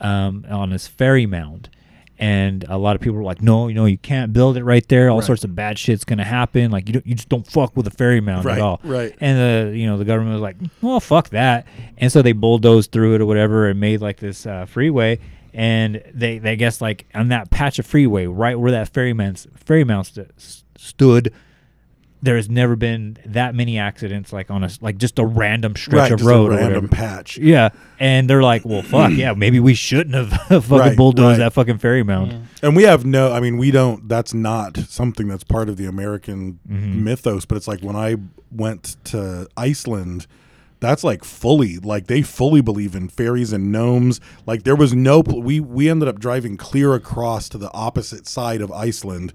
um, on this fairy mound, and a lot of people were like, "No, you know, you can't build it right there. All Right. sorts of bad shit's gonna happen. Like you don't, you just don't fuck with a fairy mound Right, at all." right. And the you know the government was like, "Well, fuck that," and so they bulldozed through it or whatever and made like this uh, freeway. And they, they guess like on that patch of freeway, right where that fairy mound fairy mound st- stood, there has never been that many accidents like on a like just a random stretch Right, of just road, or random whatever. patch. Yeah, and they're like, well, fuck yeah, maybe we shouldn't have fucking Right, bulldozed right. that fucking fairy mound. And we have no, I mean, we don't, that's not something that's part of the American Mhm. mythos, but it's like when I went to Iceland, that's like fully, like they fully believe in fairies and gnomes. Like there was no we we ended up driving clear across to the opposite side of Iceland.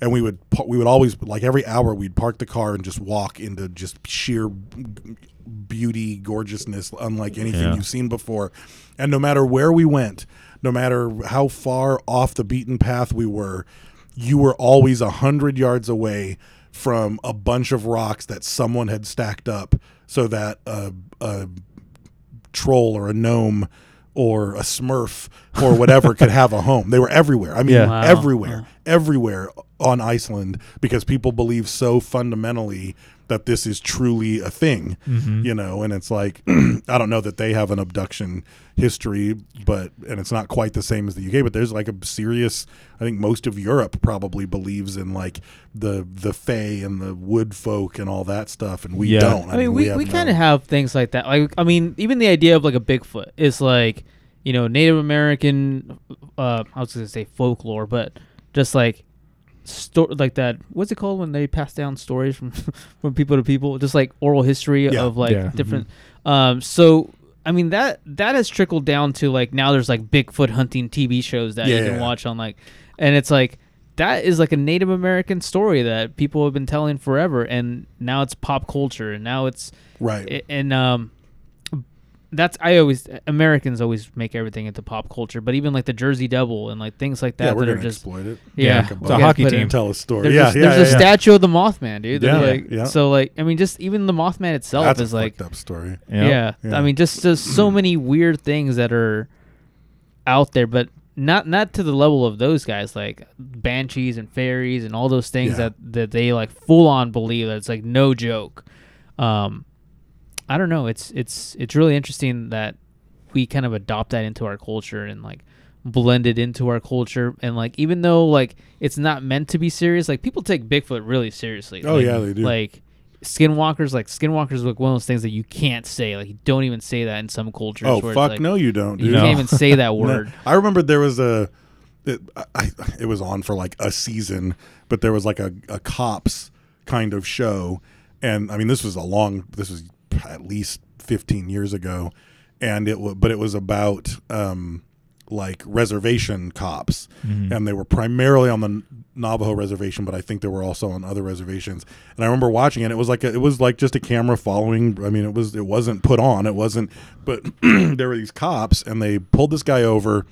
And we would, we would always, like every hour, we'd park the car and just walk into just sheer beauty, gorgeousness, unlike anything Yeah. you've seen before. And no matter where we went, no matter how far off the beaten path we were, you were always a hundred yards away from a bunch of rocks that someone had stacked up so that a, a troll or a gnome or a smurf or whatever could have a home. They were everywhere. I mean, Yeah. Wow. everywhere, everywhere on Iceland because people believe so fundamentally that this is truly a thing, Mhm. you know, and it's like, I don't know that they have an abduction history, but, and it's not quite the same as the UK, but there's like a serious, I think most of Europe probably believes in like the, the Fae and the wood folk and all that stuff. And we Yeah. don't. I mean, we, have we kind of have things like that. Like, I mean, even the idea of like a Bigfoot is like, you know, Native American, uh, I was gonna say folklore, but just like, sto- like that. What's it called when they pass down stories from from people to people? Just like oral history Yeah. of like Yeah. different. Um, so I mean that that has trickled down to like now there's like Bigfoot hunting TV shows that you can watch on like, and it's like that is like a Native American story that people have been telling forever, and now it's pop culture, and now it's Right. I- and um, that's I always Americans always make everything into pop culture, but even like the Jersey Devil and like things like that Yeah, we're that are gonna just exploit it. Yeah, Make a we bu- gotta hockey put team. in- Tell a story. There's Yeah, a, yeah, there's a yeah. statue of the Mothman, dude. Yeah, like, yeah. So like, I mean, just even the Mothman itself That's is a like, fucked up story. Yeah. yeah. Yeah. I mean, just just so many weird things that are out there, but not not to the level of those guys, like banshees and fairies and all those things Yeah. that that they like full on believe that it's like no joke. Um, I don't know. It's it's it's really interesting that we kind of adopt that into our culture and like blend it into our culture and like even though like it's not meant to be serious like people take bigfoot really seriously Oh, Like- yeah, mm-hmm. they do. like skinwalkers like skinwalkers is like one of those things that you can't say like you don't even say that in some cultures Oh where it's fuck like- no, you don't. you dude. can't even say that No. word I remember there was a, it, I, it was on for like a season, but there was like a, a cops kind of show, and I mean this was a long, this was at least fifteen years ago, and it was, but it was about um, like reservation cops, and they were primarily on the Navajo reservation, but I think they were also on other reservations. And I remember watching it. It was like a, it was like just a camera following. I mean, it was it wasn't put on. It wasn't. But there were these cops, and they pulled this guy over.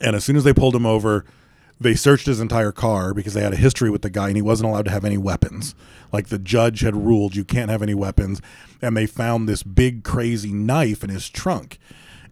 And as soon as they pulled him over, they searched his entire car because they had a history with the guy and he wasn't allowed to have any weapons. Like the judge had ruled you can't have any weapons. And they found this big, crazy knife in his trunk.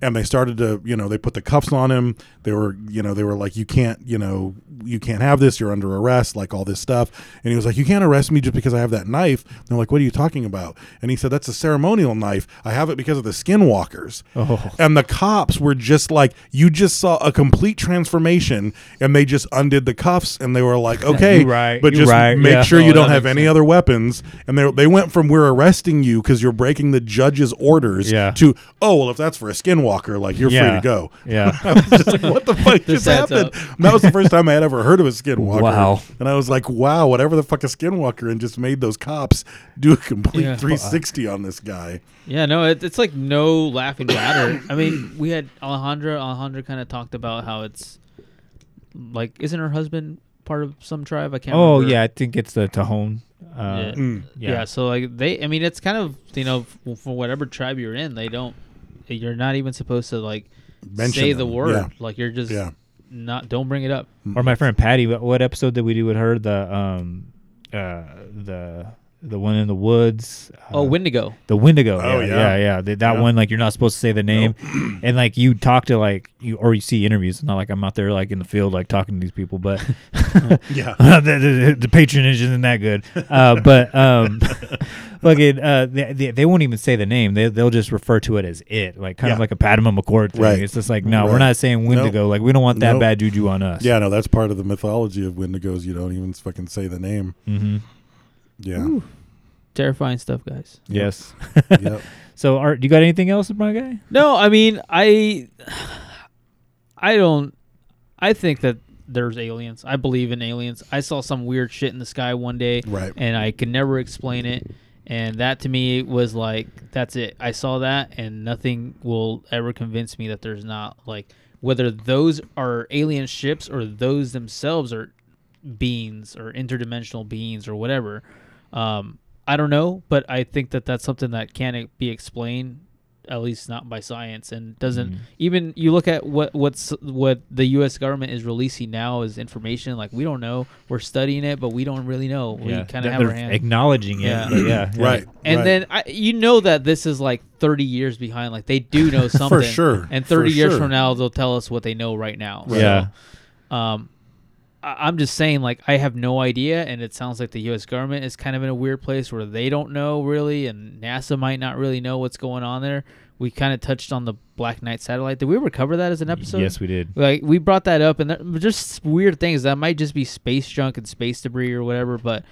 And they started to, you know, they put the cuffs on him. They were, you know, they were like, you can't, you know, you can't have this. You're under arrest, like all this stuff. And he was like, you can't arrest me just because I have that knife. And they're like, what are you talking about? And he said, that's a ceremonial knife. I have it because of the skinwalkers. Oh. And the cops were just like, you just saw a complete transformation, and they just undid the cuffs, and they were like, okay, right, but just right, make yeah. sure Oh, you don't have any sense. other weapons. And they they went from we're arresting you because you're breaking the judge's orders Yeah. to oh well, if that's for a skinwalker, skinwalker. Like you're free to go. Yeah. I was just like, what the fuck just happened? that was the first time I had ever heard of a skinwalker. Wow. And I was like, wow, whatever the fuck a skinwalker, and just made those cops do a complete Yeah. 360 on this guy. Yeah, no, it, it's like no laughing matter. I mean, we had Alejandra. Alejandra kind of talked about how it's like, isn't her husband part of some tribe? I can't. Oh remember. yeah, I think it's the Tajon. Uh, yeah. Mm. yeah. yeah. So like they, I mean, it's kind of you know f- for whatever tribe you're in, they don't. You're not even supposed to like Mention say the word. yeah. Like you're just Yeah. not. Don't bring it up. Or my friend Patty. What, what episode did we do with her? The um, uh, the the one in the woods. Uh, Oh, Wendigo. The Wendigo. Oh, yeah, yeah. yeah, yeah. Th- That Yeah. one, like, you're not supposed to say the name, and like you talk to like you or you see interviews. It's not like I'm out there like in the field like talking to these people, but Yeah. the, the, the patronage isn't that good. Uh, but um, fucking, uh, they, they they won't even say the name. They they'll just refer to it as it, like kind of like a Padma McCord thing. Right. It's just like no, we're not saying Wendigo. Nope. Like we don't want that Nope. bad juju on us. Yeah, no, that's part of the mythology of Wendigos. You don't even fucking say the name. Mm-hmm. Yeah. Terrifying stuff, guys. Yes. Yep. So, Art, you got anything else, my guy? No, I mean, I, I don't. I think that there's aliens. I believe in aliens. I saw some weird shit in the sky one day, Right. And I could never explain it. And that to me was like, that's it. I saw that, and nothing will ever convince me that there's not like whether those are alien ships or those themselves are beings or interdimensional beings or whatever. Um, I don't know, but I think that that's something that can't be explained, at least not by science, and doesn't Mhm. even. You look at what what's what the U.S. government is releasing now is information. Like we don't know, we're studying it, but we don't really know. We Yeah. kind of have our they're hand acknowledging it, Yeah, but yeah, yeah. Right. And right. then I, you know that this is like 30 years behind. Like they do know something for sure, And for 30 years sure. from now, they'll tell us what they know right now. Right. Yeah. So, um, I, I'm just saying, like I have no idea, and it sounds like the U.S. government is kind of in a weird place where they don't know really, and NASA might not really know what's going on there. We kind of touched on the Black Knight satellite. Did we ever cover that as an episode? Yes, we did. Like we brought that up, and just weird things that might just be space junk and space debris or whatever. But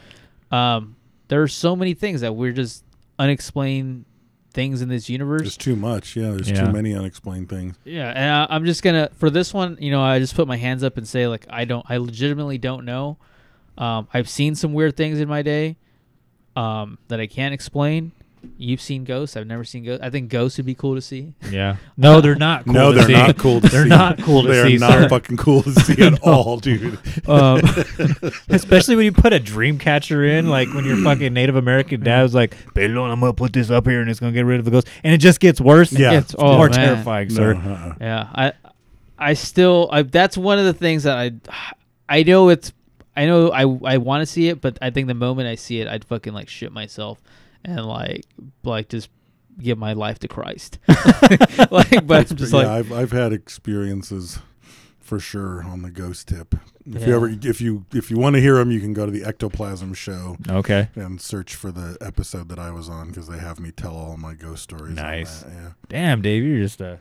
um, there are so many things that we're just unexplained things in this universe. There's too much. Yeah, there's Yeah. too many unexplained things. Yeah, and I, I'm just gonna for this one, you know, I just put my hands up and say like I don't, I legitimately don't know. Um, I've seen some weird things in my day um, that I can't explain. You've seen ghosts. I've never seen ghosts. I think ghosts would be cool to see. Yeah. No, they're not. Cool no, to they're see. not cool to they're see. not cool to They're see. not sir. fucking cool to see at all, dude. Um, especially when you put a dream catcher in, like when your fucking Native American dad's like, "Pelon, I'm gonna put this up here and it's gonna get rid of the ghost," and it just gets worse. Yeah. it's Oh, more man. terrifying, No, sir. uh-uh. Yeah, I, I still, I, that's one of the things that I, I know it's, I know I, I want to see it, but I think the moment I see it, I'd fucking like shit myself, and like, like just give my life to Christ. like, but I'm just yeah, like, I've I've had experiences for sure on the ghost tip. If you ever if you if you want to hear them, you can go to the Ectoplasm show Okay. and search for the episode that I was on because they have me tell all my ghost stories. Nice. yeah. Damn, Dave, you're just a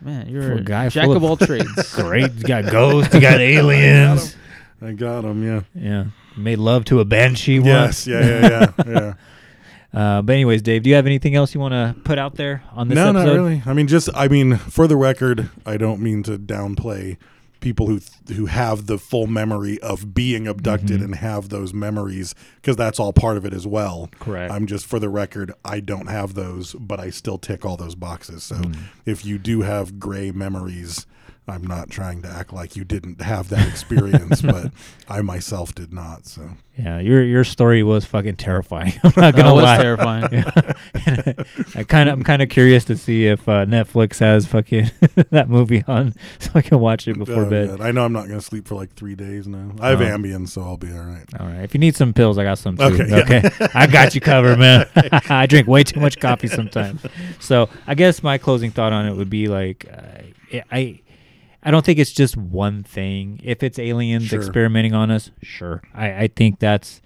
man, you're a guy jack full of all trades. great. You got ghosts. You got aliens. I got them. Yeah. Yeah. Made love to a banshee Yes. once. Yeah. Yeah. Yeah. yeah. Uh, but anyways, Dave, do you have anything else you want to put out there on this no, episode? not really. I mean, just I mean, for the record, I don't mean to downplay people who who have the full memory of being abducted Mm-hmm. and have those memories because that's all part of it as well. Correct. I'm just for the record, I don't have those, but I still tick all those boxes. So Mm. if you do have gray memories. I'm not trying to act like you didn't have that experience, but I myself did not. So Yeah, your your story was fucking terrifying. I'm not gonna was lie. terrifying. Yeah. I kind of I'm kind of curious to see if uh, Netflix has fucking that movie on, so I can watch it before Oh, bed. God. I know I'm not going to sleep for like three days now. I have Oh. Ambien, so I'll be all right. All right, if you need some pills, I got some too. Okay, yeah. Okay, I got you covered, man. I drink way too much coffee sometimes. So I guess my closing thought on it would be like, uh, I. I don't think it's just one thing. If it's aliens Sure. experimenting on us, sure. I, I think that's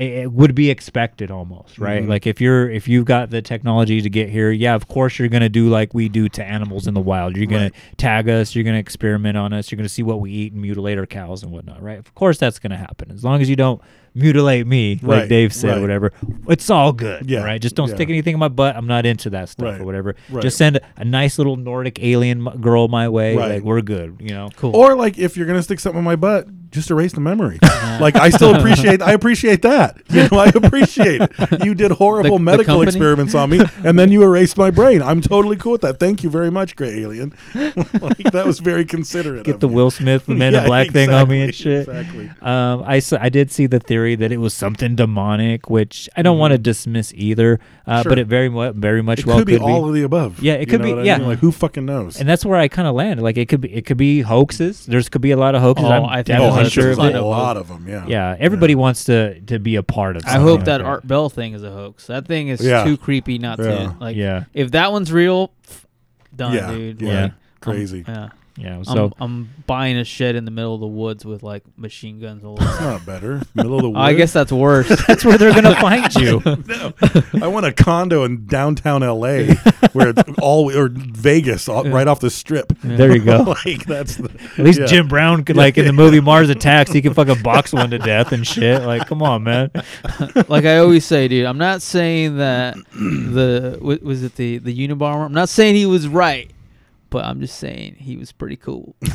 it, would be expected almost, right? Mhm. Like if you're if you've got the technology to get here, yeah, of course you're gonna do like we do to animals in the wild. You're gonna Right. tag us, you're gonna experiment on us, you're gonna see what we eat and mutilate our cows and whatnot, right? Of course that's gonna happen as long as you don't mutilate me, like Right, Dave said, right. whatever. It's all good, Yeah, right? Just don't yeah. stick anything in my butt. I'm not into that stuff Right, or whatever. Just send a, a nice little Nordic alien m- girl my way. Like we're good, you know. Cool. Or like if you're gonna stick something in my butt, just erase the memory. like I still appreciate I appreciate that. You know, I appreciate it. You did horrible the medical company? experiments on me and then you erased my brain. I'm totally cool with that. Thank you very much, great alien. like that was very considerate. Get the you. Will Smith the Men Yeah, in Black thing on me and shit. exactly. Um, I I did see the theory that it was something demonic, which I don't want to dismiss either. Uh. Sure. but it very mu- very much It well could be all of the above. Yeah, it You could know be. what I Yeah, mean? Like who fucking knows? and that's where I kind of landed. Like it could be it could be hoaxes. There's could be a lot of hoaxes. Oh, I'm I think definitely there's a sure of ton a lot of them. Yeah. Yeah, everybody wants to to be a part of. I hope like that Art Bell thing is a hoax. That thing is Yeah. too creepy not Yeah. to like. Yeah. If that one's real, pff, done, Yeah, dude. yeah. Like, I'm- Crazy. yeah. Yeah, I'm, so I'm buying a shed in the middle of the woods with like machine guns all over. It's not better. Middle of the woods. I guess that's worse. that's where they're gonna find you. no, I want a condo in downtown LA where it's all or Vegas, all, right off the strip. There you go. like that's the, At least yeah. Jim Brown could like in the movie Mars Attacks, he could fucking box one to death and shit. Like, come on, man. like I always say, dude. I'm not saying that the was it the the Unabomber. I'm not saying he was right, but I'm just saying he was pretty cool.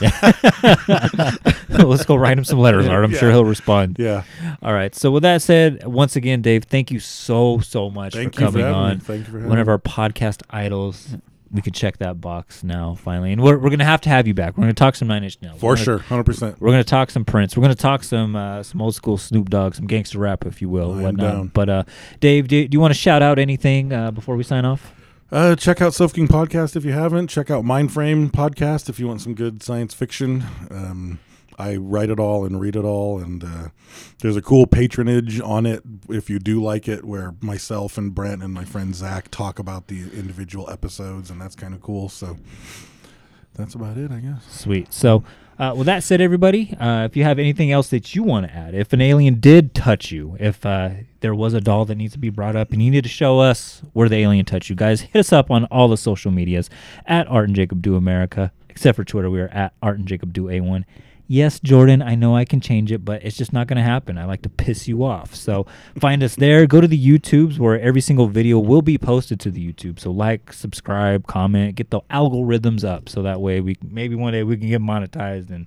Let's go write him some letters, Art. I'm sure he'll respond. Yeah. All right. So with that said, once again, Dave, thank you so so much Thank for you for coming me. on. Thank you for having One of our podcast idols. We could check that box now, finally, and we're, we're gonna have to have you back. We're gonna talk some Nine Inch Nails For gonna- sure, 100%. We're gonna talk some Prince. We're gonna talk some uh, some old school Snoop Dogg, some gangster rap, if you will, I am whatnot. down. But uh, Dave, do, do you want to shout out anything uh, before we sign off? Uh, check out Sofa King Podcast if you haven't. Check out Mindframe Podcast if you want some good science fiction. Um, I write it all and read it all, and uh, there's a cool patronage on it if you do like it, where myself and Brent and my friend Zach talk about the individual episodes, and that's kind of cool. So that's about it, I guess. Sweet. So, uh, with that said, everybody, uh, if you have anything else that you want to add, if an alien did touch you, if uh, there was a doll that needs to be brought up and you need to show us where the alien touched you, guys, hit us up on all the social medias at Art and Jacob Do America, except for Twitter. We are at Art and Jacob Do A1. Yes, Jordan, I know I can change it, but it's just not going to happen. I like to piss you off. So find us there. Go to the YouTubes where every single video will be posted to the YouTube. So like, subscribe, comment, get the algorithms up so that way we maybe one day we can get monetized and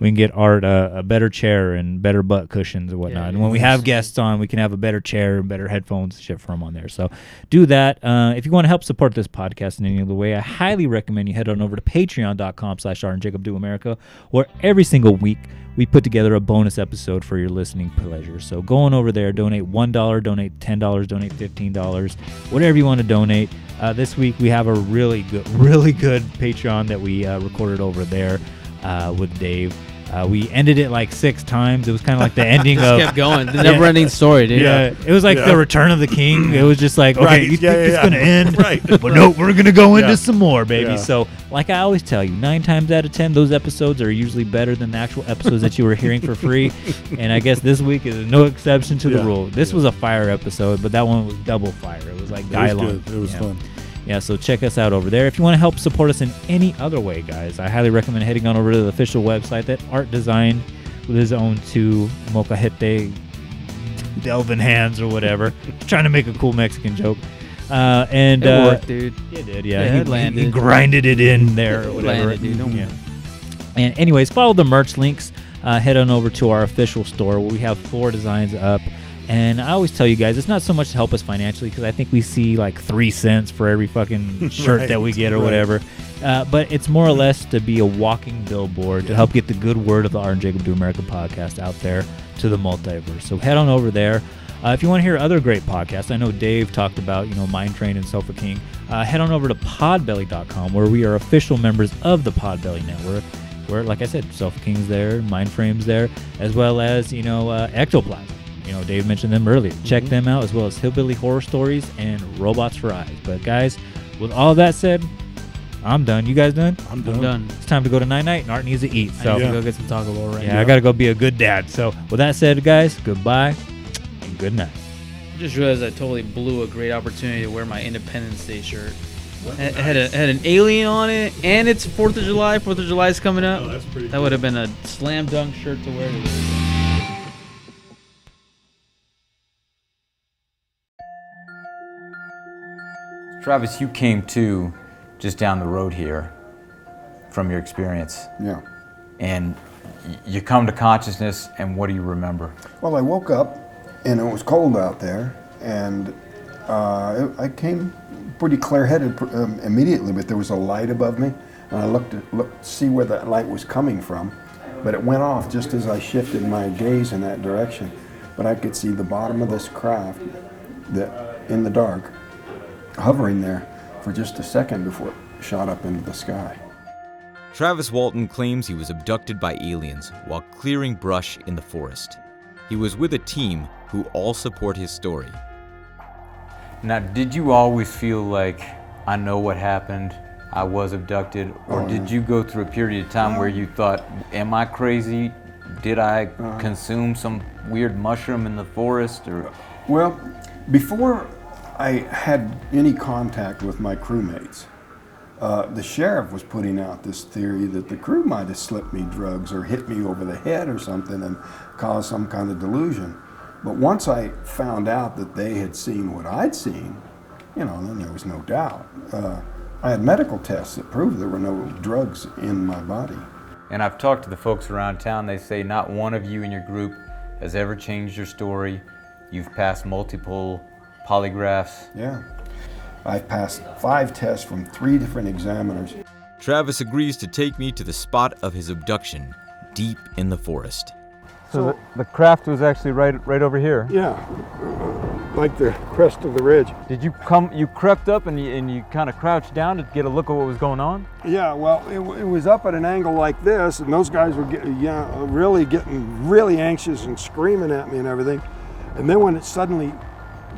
we can get Art a, a better chair and better butt cushions and whatnot. and when we have guests on, we can have a better chair and better headphones and shit for them on there. So do that. Uh, if you want to help support this podcast in any other way, I highly recommend you head on over to patreon.com slash Art and Jacob Do America, where every single week we put together a bonus episode for your listening pleasure. So go on over there, donate $1, donate $10, donate $15, whatever you want to donate. Uh, this week we have a really good, really good Patreon that we uh, recorded over there uh, with Dave. Uh, we ended it like six times. It was kind of like the ending Just of kept going. The never-ending story, dude. Yeah, it was like Yeah. the Return of the King. It was just like, okay, Right. you think Yeah, yeah, it's yeah. gonna end, Right. But no, we're gonna go into some more, baby. Yeah. So, like I always tell you, nine times out of ten, those episodes are usually better than the actual episodes that you were hearing for free. and I guess this week is no exception to the rule. This was a fire episode, but that one was double fire. It was like It was good. It was Yeah. fun. Yeah, so check us out over there. If you want to help support us in any other way, guys, I highly recommend heading on over to the official website that Art designed with his own two Mocajete Delvin hands or whatever. Trying to make a cool Mexican joke. Uh, and It uh, worked, dude. It did, yeah. Yeah, he, it landed. he grinded it in there or whatever. landed, dude. Don't- Yeah. And anyways, follow the merch links. Uh, head on over to our official store where we have four designs up. And I always tell you guys, it's not so much to help us financially because I think we see like three cents for every fucking shirt Right, that we get or right. whatever. Uh, but it's more or less to be a walking billboard to help get the good word of the Art and Jacob Do America podcast out there to the multiverse. So head on over there. Uh, if you want to hear other great podcasts, I know Dave talked about, you know, Mind Frame and Sofa King. Uh, head on over to podbelly.com where we are official members of the Podbelly Network. Where, like I said, Sofa King's there, Mind Frame's there, as well as, you know, uh, Ectoplasm. You know, Dave mentioned them earlier. Check mm-hmm. them out, as well as Hillbilly Horror Stories and Robots for Eyes. But, guys, with all that said, I'm done. You guys done? I'm I'm done. It's time to go to night night, and Art needs to eat. So, I need to go get some Taco Bell right now. yeah, now. I got to go be a good dad. So, with that said, guys, goodbye and good night. I just realized I totally blew a great opportunity to wear my Independence Day shirt. It had, a, had an alien on it, and it's Fourth of July. Fourth of July is coming up. Oh, that's pretty that would have been a slam dunk shirt to wear. Today. Travis, you came to just down the road here from your experience. Yeah. And you come to consciousness, and what do you remember? Well, I woke up and it was cold out there, and uh, I came pretty clear-headed um, immediately, but there was a light above me, and I looked to looked, see where that light was coming from, but it went off just as I shifted my gaze in that direction. But I could see the bottom of this craft that in the dark, hovering there for just a second before it shot up into the sky. Travis Walton claims he was abducted by aliens while clearing brush in the forest. He was with a team who all support his story. Now, did you always feel like, I know what happened, I was abducted, or Oh, did yeah. you go through a period of time where you thought, am I crazy? Did I Uh-huh. consume some weird mushroom in the forest? Or Well, before I had any contact with my crewmates, uh, the sheriff was putting out this theory that the crew might have slipped me drugs or hit me over the head or something and caused some kind of delusion. But once I found out that they had seen what I'd seen, you know, then there was no doubt. Uh, I had medical tests that proved there were no drugs in my body. And I've talked to the folks around town, they say not one of you in your group has ever changed your story. You've passed multiple polygraphs. Yeah. I've passed five tests from three different examiners. Travis agrees to take me to the spot of his abduction, deep in the forest. So the, the craft was actually right right over here. Yeah, like the crest of the ridge. Did you come? You crept up and you, and you kind of crouched down to get a look at what was going on. Yeah, well, it, it was up at an angle like this, and those guys were get, yeah, really getting really anxious and screaming at me and everything. And then when it suddenly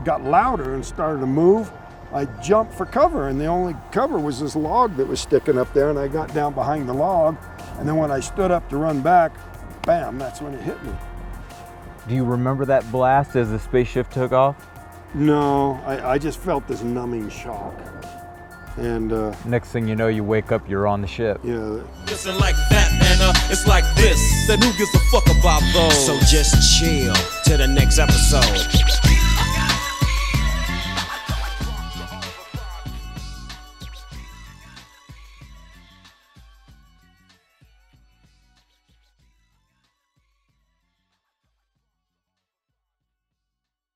got louder and started to move, I jumped for cover, and the only cover was this log that was sticking up there, and I got down behind the log. And then when I stood up to run back, bam, that's when it hit me. Do you remember that blast as the spaceship took off? No, I, I just felt this numbing shock. And uh, Next thing you know, you wake up, you're on the ship. yeah, Listen like that, and uh, it's like this. Then who gives a fuck about those? So just chill to the next episode.